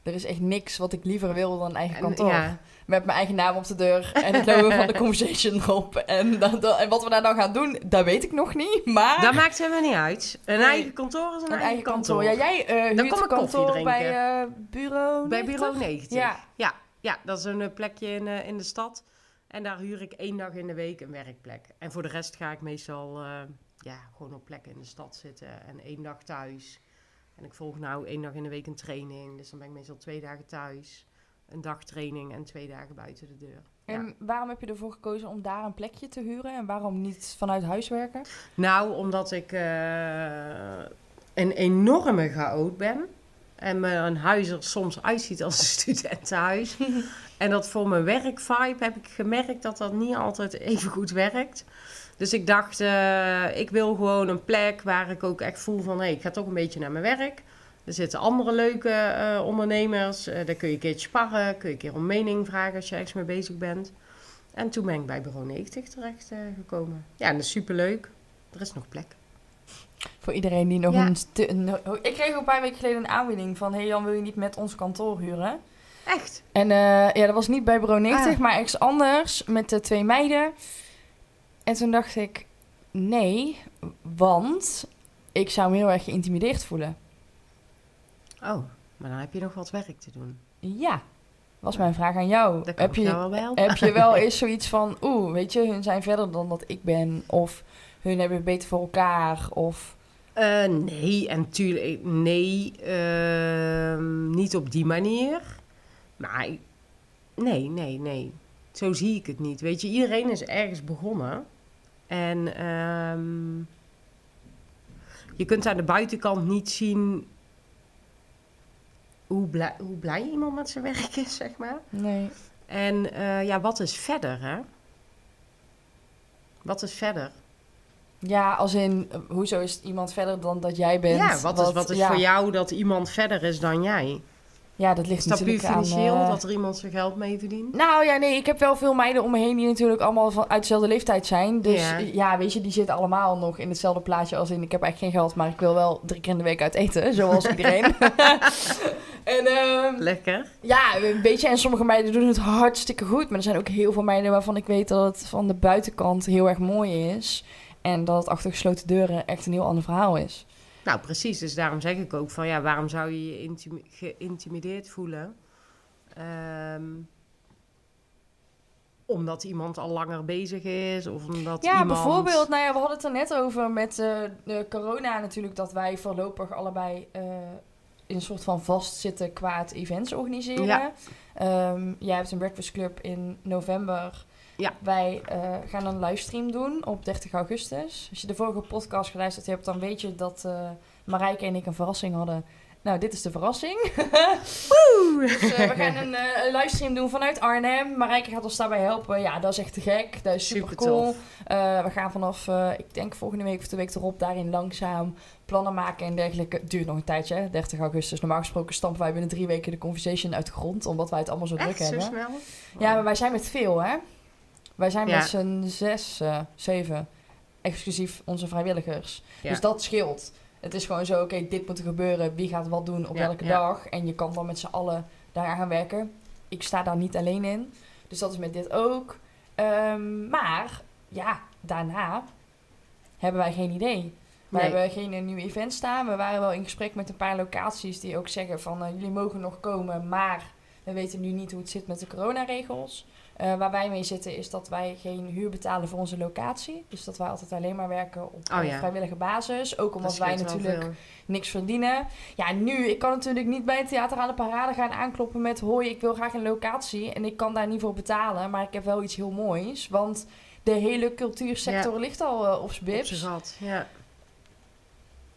Er is echt niks wat ik liever wil dan een eigen en, kantoor. ja. Met mijn eigen naam op de deur en het logo van de conversation erop. En, dat, dat- en wat we daar dan gaan doen, dat weet ik nog niet. Maar dat maakt helemaal niet uit. Een Nee. eigen kantoor is een, een eigen kantoor. Ja, jij eh huurt kom ik kantoor bij eh, bureau Bij 90? bureau 90. Ja. ja. Ja, dat is een plekje in, in de stad. En daar huur ik één dag in de week een werkplek. En voor de rest ga ik meestal eh, ja, gewoon op plekken in de stad zitten. En één dag thuis. En ik volg nou één dag in de week een training. Dus dan ben ik meestal twee dagen thuis. Een dag training en twee dagen buiten de deur. Ja. En waarom heb je ervoor gekozen om daar een plekje te huren? En waarom niet vanuit huis werken? Nou, omdat ik eh, een enorme chaot ben. En mijn huis er soms uitziet als een studentenhuis. en dat voor mijn werkvibe heb ik gemerkt dat dat niet altijd even goed werkt. Dus ik dacht, eh, ik wil gewoon een plek waar ik ook echt voel van... hé, ik ga toch een beetje naar mijn werk. Er zitten andere leuke eh, ondernemers. Eh, daar kun je een keertje sparren. Kun je een keer om mening vragen als je ergens mee bezig bent. En toen ben ik bij Bureau 90 terecht gekomen. Ja, en dat is superleuk. Er is nog plek. Voor iedereen die nog Ja. een... stu- een- Ik kreeg ook een paar weken geleden een aanbieding van... hey Jan, wil je niet met ons kantoor huren? Echt? En eh, ja, dat was niet bij bureau 90, Ah. maar ergens anders met de twee meiden. En toen dacht ik, nee, want ik zou me heel erg geïntimideerd voelen. Oh, maar dan heb je nog wat werk te doen. Ja, was mijn vraag aan jou. Heb ik jou je, wel heb je wel eens zoiets van, oeh, weet je, hun zijn verder dan dat ik ben. Of hun hebben het beter voor elkaar. Of, Eh, nee, en tuurlijk, nee, ehm, niet op die manier. Maar nee, nee, nee. Zo zie ik het niet. Weet je, iedereen is ergens begonnen. En ehm, je kunt aan de buitenkant niet zien hoe blij, hoe blij iemand met zijn werk is, zeg maar. nee. En eh, ja, wat is verder, hè? Wat is verder? Ja, als in, eh, hoezo is iemand verder dan dat jij bent? ja, wat is, wat is ja. voor jou dat iemand verder is dan jij? Ja, dat ligt Is dat puur natuurlijk aan... financieel, eh, dat er iemand zijn geld mee verdient? Nou ja, nee, ik heb wel veel meiden om me heen die natuurlijk allemaal van, uit dezelfde leeftijd zijn. Dus Ja. ja. weet je, die zitten allemaal nog in hetzelfde plaatje als in... Ik heb eigenlijk geen geld, maar ik wil wel drie keer in de week uit eten, zoals iedereen. en ehm, Lekker. ja, een beetje. En sommige meiden doen het hartstikke goed. Maar er zijn ook heel veel meiden waarvan ik weet dat het van de buitenkant heel erg mooi is. En dat het achter gesloten deuren echt een heel ander verhaal is. Nou, precies. Dus daarom zeg ik ook van ja, waarom zou je je geïntimideerd voelen? Ehm, omdat iemand al langer bezig is of omdat Ja, iemand... bijvoorbeeld, nou ja, we hadden het er net over met eh, de corona natuurlijk, dat wij voorlopig allebei eh, in een soort van vastzitten qua het events organiseren. Ja. Ehm, jij hebt een breakfast club in november. Ja. Wij eh, gaan een livestream doen op 30 augustus. Als je de vorige podcast geluisterd hebt, dan weet je dat eh Marijke en ik een verrassing hadden. Nou, dit is de verrassing. Dus, eh, we gaan een livestream doen vanuit Arnhem. Marijke gaat ons daarbij helpen. Ja, dat is echt te gek. Dat is super, Super cool. we gaan vanaf, ik denk volgende week of de week erop, daarin langzaam plannen maken en dergelijke. Het duurt nog een tijdje, hè? 30 augustus. Normaal gesproken stampen wij binnen drie weken de conversation uit de grond, omdat wij het allemaal zo druk Echt zo hebben. snel? Ja, maar wij zijn met veel, hè? Wij zijn Ja. met z'n zes, eh, zeven, exclusief onze vrijwilligers. Ja. Dus dat scheelt. Het is gewoon zo, oké, dit moet er gebeuren. Wie gaat wat doen op Ja, welke dag? En je kan dan met z'n allen daar gaan werken. Ik sta daar niet alleen in. Dus dat is met dit ook. Ehm, maar, ja, daarna hebben wij geen idee. We Nee. hebben geen nieuwe event staan. We waren wel in gesprek met een paar locaties die ook zeggen van... eh, jullie mogen nog komen, maar we weten nu niet hoe het zit met de coronaregels. Eh waar wij mee zitten is dat wij geen huur betalen voor onze locatie. Dus dat wij altijd alleen maar werken op Oh eh, ja. vrijwillige basis. Ook Dat omdat wij natuurlijk veel. niks verdienen. Ja, nu, ik kan natuurlijk niet bij het Theater aan de Parade gaan aankloppen met... hoi, ik wil graag een locatie en ik kan daar niet voor betalen. Maar ik heb wel iets heel moois, want de hele cultuursector ligt al eh, op z'n Op bips. zijn gat, ja.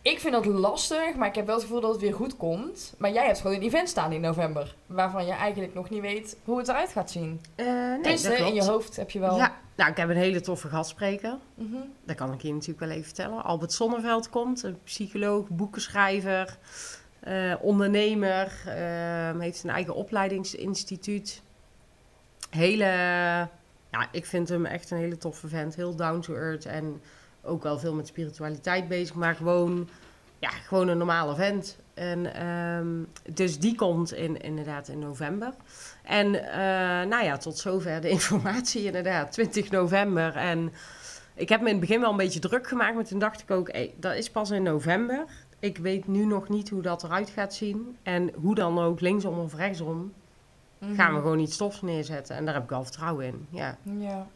Ik vind dat lastig, maar ik heb wel het gevoel dat het weer goed komt. Maar jij hebt gewoon een event staan in november... waarvan je eigenlijk nog niet weet hoe het eruit gaat zien. Eh, nee, Tenminste, dat in je hoofd heb je wel... Ja, nou, ik heb een hele toffe gastspreker. Mhm. Dat kan ik je natuurlijk wel even vertellen. Albert Sonneveld komt, een psycholoog, boekenschrijver, eh, ondernemer, eh, heeft een eigen opleidingsinstituut. Hele ja, ik vind hem echt een hele toffe vent. Heel down to earth en ook wel veel met spiritualiteit bezig. Maar gewoon, ja, gewoon een normale vent. En ehm, dus die komt in, inderdaad in november. En eh, nou ja, tot zover de informatie inderdaad. 20 november. En ik heb me in het begin wel een beetje druk gemaakt. Maar toen dacht ik ook, hey, dat is pas in november. Ik weet nu nog niet hoe dat eruit gaat zien. En hoe dan ook, linksom of rechtsom, Mhm. gaan we gewoon iets stofs neerzetten. En daar heb ik wel vertrouwen in. Ja, Ja.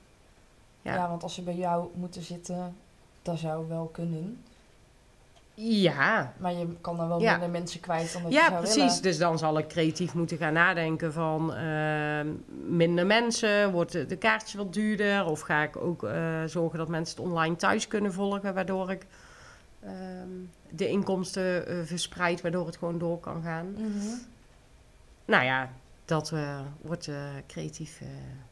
Ja. ja. want als ze bij jou moeten zitten, dat zou wel kunnen. ja, Maar je kan dan wel Ja. minder mensen kwijt dan dat je ja zou precies. willen. Dus dan zal ik creatief moeten gaan nadenken van ehm, minder mensen. Wordt de, de kaartjes wat duurder? Of ga ik ook eh, zorgen dat mensen het online thuis kunnen volgen, waardoor ik ehm, de inkomsten eh, verspreid, waardoor het gewoon door kan gaan. Mhm. Nou ja, dat eh, wordt eh, creatief eh,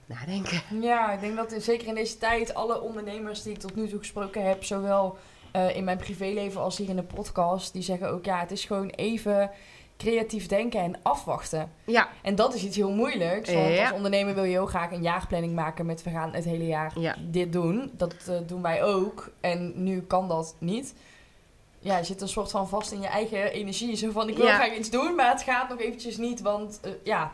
nadenken. Ja, ik denk dat in- zeker in deze tijd alle ondernemers die ik tot nu toe gesproken heb, zowel eh, in mijn privéleven als hier in de podcast, die zeggen ook ja, het is gewoon even creatief denken en afwachten. Ja, En dat is iets heel moeilijks, want Ja. als ondernemer wil je heel graag een jaarplanning maken met we gaan het hele jaar ja. dit doen. Dat doen wij ook en nu kan dat niet. Ja, je zit een soort van vast in je eigen energie. Zo van, ik wil Ja. graag iets doen, maar het gaat nog eventjes niet, want ja,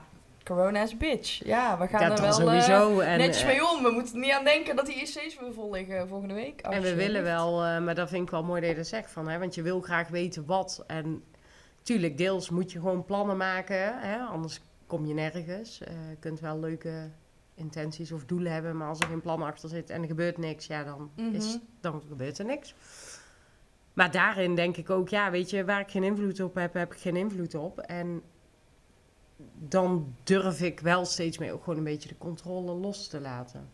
corona is bitch. Ja, we gaan dat er wel... eh, sowieso. en, netjes eh, mee om. We moeten niet aan denken dat die IC's weer vol liggen volgende week. En we willen wel, eh, maar dat vind ik wel mooi dat je dat zegt van, hè, want je wil graag weten wat. En tuurlijk, deels moet je gewoon plannen maken, hè, anders kom je nergens. Eh, je kunt wel leuke intenties of doelen hebben, maar als er geen plan achter zit en er gebeurt niks, ja, dan, is, Mhm. dan gebeurt er niks. Maar daarin denk ik ook, ja, weet je, waar ik geen invloed op heb, heb ik geen invloed op. En dan durf ik wel steeds meer ook gewoon een beetje de controle los te laten.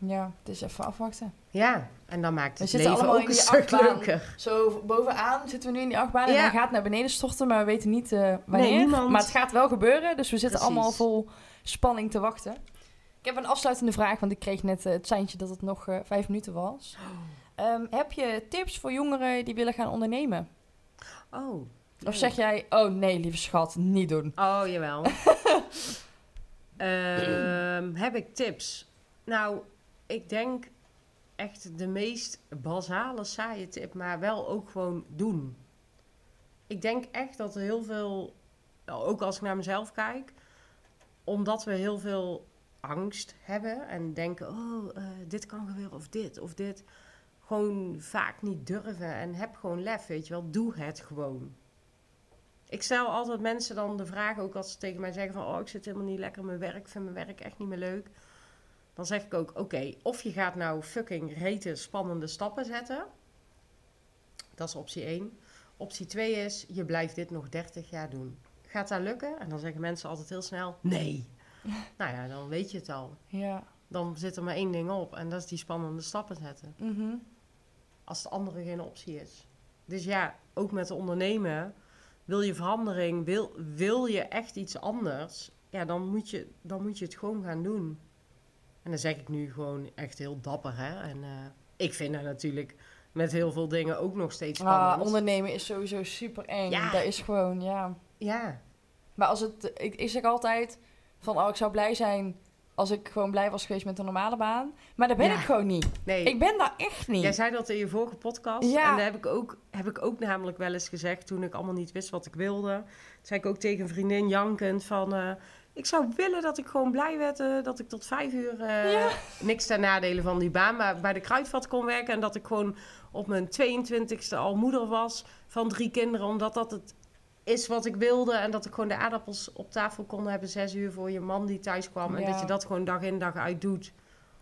Ja, het is even afwachten. Ja, en dan maakt We het zitten leven allemaal ook in een die stuk achtbaan. leuker. Zo bovenaan zitten we nu in die achtbaan en Ja. hij gaat naar beneden storten, maar we weten niet eh, wanneer. niemand. Maar het gaat wel gebeuren, dus we zitten Precies. allemaal vol spanning te wachten. Ik heb een afsluitende vraag, want ik kreeg net eh, het seintje dat het nog eh, vijf minuten was. Ehm, heb je tips voor jongeren die willen gaan ondernemen? Oh. Of zeg jij, oh nee, lieve schat, niet doen. Oh, jawel. Ehm, heb ik tips? Nou, ik denk echt de meest basale, saaie tip, maar wel ook gewoon doen. Ik denk echt dat er heel veel, ook als ik naar mezelf kijk, omdat we heel veel angst hebben en denken, oh, eh, dit kan gebeuren of dit of dit, gewoon vaak niet durven en heb gewoon lef, weet je wel, doe het gewoon. Ik stel altijd mensen dan de vraag, ook als ze tegen mij zeggen van... oh, ik zit helemaal niet lekker in mijn werk, ik vind mijn werk echt niet meer leuk. Dan zeg ik ook, oké, of je gaat nou fucking rete spannende stappen zetten. Dat is optie 1. Optie 2 is, je blijft dit nog 30 jaar doen. Gaat dat lukken? En dan zeggen mensen altijd heel snel, nee. nou ja, dan weet je het al. Ja. Dan zit er maar één ding op en dat is die spannende stappen zetten. Mhm. Als de andere geen optie is. Dus ja, ook met ondernemen... Wil je verandering, wil, wil je echt iets anders, ja, dan moet, je, dan moet je het gewoon gaan doen. En dan zeg ik nu gewoon echt heel dapper, hè. En eh, ik vind dat natuurlijk met heel veel dingen ook nog steeds Ah, spannend. ondernemen is sowieso super eng. Ja. Dat is gewoon, ja. Ja, Maar als het, ik, ik zeg altijd van, oh, ik zou blij zijn als ik gewoon blij was geweest met een normale baan. Maar dat ben Ja. ik gewoon niet. nee. Ik ben daar echt niet. Jij zei dat in je vorige podcast. Ja. En daar heb ik, ook, heb ik ook namelijk wel eens gezegd toen ik allemaal niet wist wat ik wilde. Toen zei ik ook tegen een vriendin jankend van... eh, ik zou willen dat ik gewoon blij werd eh, dat ik tot vijf uur... eh, Ja. Niks ten nadele van die baan, maar bij de kruidvat kon werken. En dat ik gewoon op mijn 22e al moeder was van drie kinderen. Omdat dat het is wat ik wilde. En dat ik gewoon de aardappels op tafel kon hebben zes uur voor je man die thuis kwam. En dat je dat gewoon dag in dag uit doet.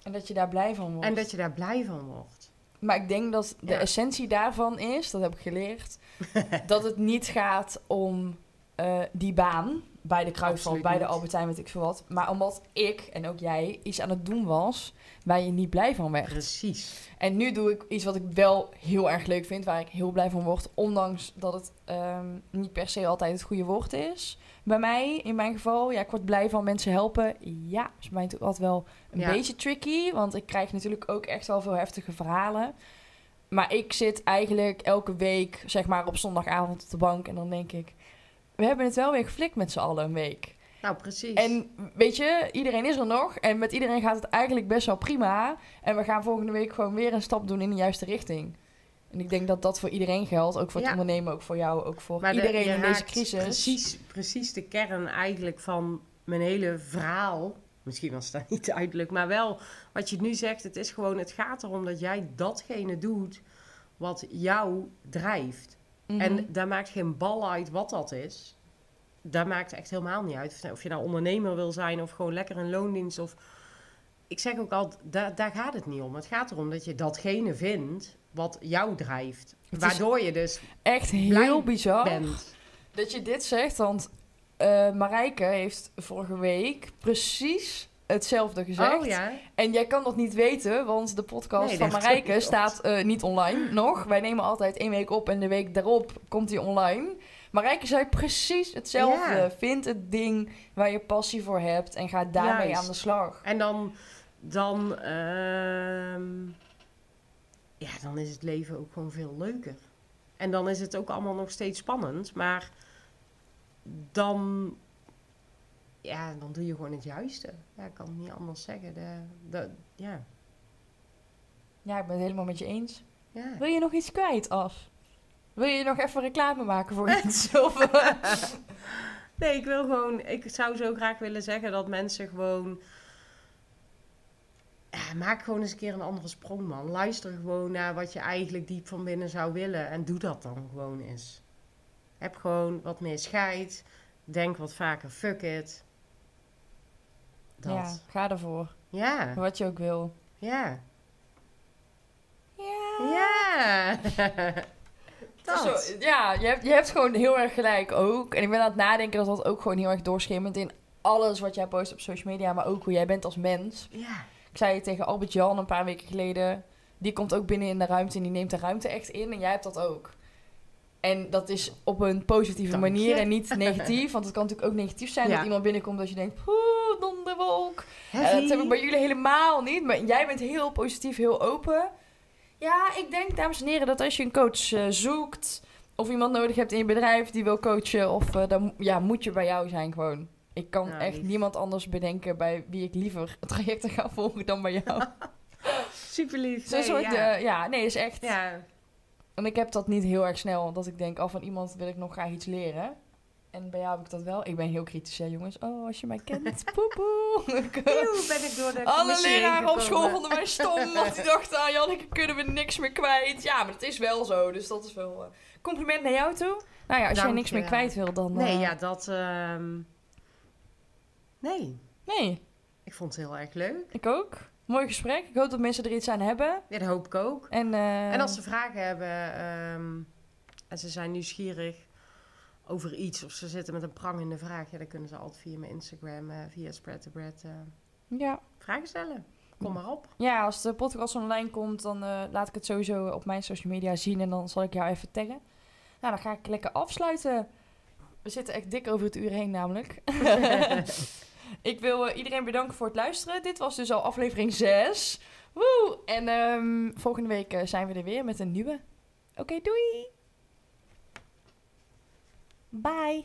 En dat je daar blij van wordt. En dat je daar blij van wordt. Maar ik denk dat de Ja. essentie daarvan is, dat heb ik geleerd, dat het niet gaat om eh, die baan bij de Kruidvat, Absoluut bij de. Albertijn, weet ik veel wat. Maar omdat ik en ook jij iets aan het doen was waar je niet blij van werd. Precies. En nu doe ik iets wat ik wel heel erg leuk vind, waar ik heel blij van word. Ondanks dat het ehm, niet per se altijd het goede woord is. Bij mij, in mijn geval, ja, ik word blij van mensen helpen. Ja, is bij mij natuurlijk altijd wel een Ja. beetje tricky. Want ik krijg natuurlijk ook echt wel veel heftige verhalen. Maar ik zit eigenlijk elke week, zeg maar, op zondagavond op de bank. En dan denk ik, we hebben het wel weer geflikt met z'n allen een week. Nou, precies. En weet je, iedereen is er nog. En met iedereen gaat het eigenlijk best wel prima. En we gaan volgende week gewoon weer een stap doen in de juiste richting. En ik denk dat dat voor iedereen geldt. Ook voor het Ja. ondernemen, ook voor jou, ook voor Maar iedereen in deze crisis. Precies, precies de kern eigenlijk van mijn hele verhaal. Misschien was dat niet duidelijk, maar wel wat je nu zegt. Het is gewoon, het gaat erom dat jij datgene doet wat jou drijft. Mhm. En daar maakt geen bal uit wat dat is. Daar maakt echt helemaal niet uit. Of je nou ondernemer wil zijn of gewoon lekker een loondienst. Of... Ik zeg ook altijd, daar, daar gaat het niet om. Het gaat erom dat je datgene vindt wat jou drijft. Waardoor je dus Echt heel bizar bent. dat je dit zegt. Want eh Marijke heeft vorige week precies hetzelfde gezegd. Oh ja. En jij kan dat niet weten, want de podcast Nee, van Marijke staat eh, niet online nog. Wij nemen altijd één week op en de week daarop komt hij online. Marijke zei precies hetzelfde. Ja. Vind het ding waar je passie voor hebt en ga daarmee Juist. aan de slag. En dan, dan, ehm, ja, dan is het leven ook gewoon veel leuker. En dan is het ook allemaal nog steeds spannend, maar dan, ja, dan doe je gewoon het juiste. Ja, ik kan het niet anders zeggen. De, de, ja, Ja, ik ben het helemaal met je eens. ja. Wil je nog iets kwijt, Af? Wil je nog even reclame maken voor iets? Of, Nee, ik wil gewoon, ik zou zo graag willen zeggen dat mensen gewoon. Ja, maak gewoon eens een keer een andere sprong, man. Luister gewoon naar wat je eigenlijk diep van binnen zou willen. En doe dat dan gewoon eens. Heb gewoon wat meer scheid. Denk wat vaker fuck it. Dat. ja, ga ervoor. Ja. Wat je ook wil. Ja. Ja. Ja. Dat. zo- ja, je hebt, je hebt gewoon heel erg gelijk ook. En ik ben aan het nadenken dat dat ook gewoon heel erg doorschemert in alles wat jij post op social media, maar ook hoe jij bent als mens. Ja. Ik zei het tegen Albert Jan een paar weken geleden. Die komt ook binnen in de ruimte en die neemt de ruimte echt in. En jij hebt dat ook. En dat is op een positieve Dank je. manier en niet negatief. Want het kan natuurlijk ook negatief zijn Ja. dat iemand binnenkomt dat je denkt... Poeh, donderwolk. Eh, dat heb ik bij jullie helemaal niet. Maar jij bent heel positief, heel open. Ja, ik denk, dames en heren, dat als je een coach eh, zoekt... of iemand nodig hebt in je bedrijf die wil coachen... of eh, dan ja, moet je bij jou zijn gewoon. Ik kan Nou, echt lief. niemand anders bedenken... bij wie ik liever trajecten ga volgen dan bij jou. Super lief. Zo'n Nee, soort, ja. nee, is echt... ja. En ik heb dat niet heel erg snel. Dat ik denk, af van iemand wil ik nog graag iets leren. En bij jou heb ik dat wel. Ik ben heel kritisch, hè, jongens. Oh, als je mij kent, poepoe. Eeuw, ben ik door de Alle leraren op school vonden mij stom. Want die dachten, ah, Janneke, kunnen we niks meer kwijt. Ja, maar het is wel zo. Dus dat is wel... eh, compliment naar jou toe. Nou ja, als jij Dank niks je meer kwijt wil, dan... Nee, eh, ja, dat... ehm, Nee, Nee, ik vond het heel erg leuk. ik ook. Mooi gesprek. Ik hoop dat mensen er iets aan hebben. Ja, dat hoop ik ook. En, eh, En als ze vragen hebben ehm, en ze zijn nieuwsgierig over iets... of ze zitten met een prangende vraag... Ja, dan kunnen ze altijd via mijn Instagram, eh, via Spread the Bread... eh, Ja. vragen stellen. Kom maar op. ja, als de podcast online komt, dan eh, laat ik het sowieso op mijn social media zien. En dan zal ik jou even taggen. Nou, dan ga ik lekker afsluiten. We zitten echt dik over het uur heen namelijk. ik wil iedereen bedanken voor het luisteren. Dit was dus al aflevering 6. Woe! En ehm, volgende week zijn we er weer met een nieuwe. Oké, doei! Bye.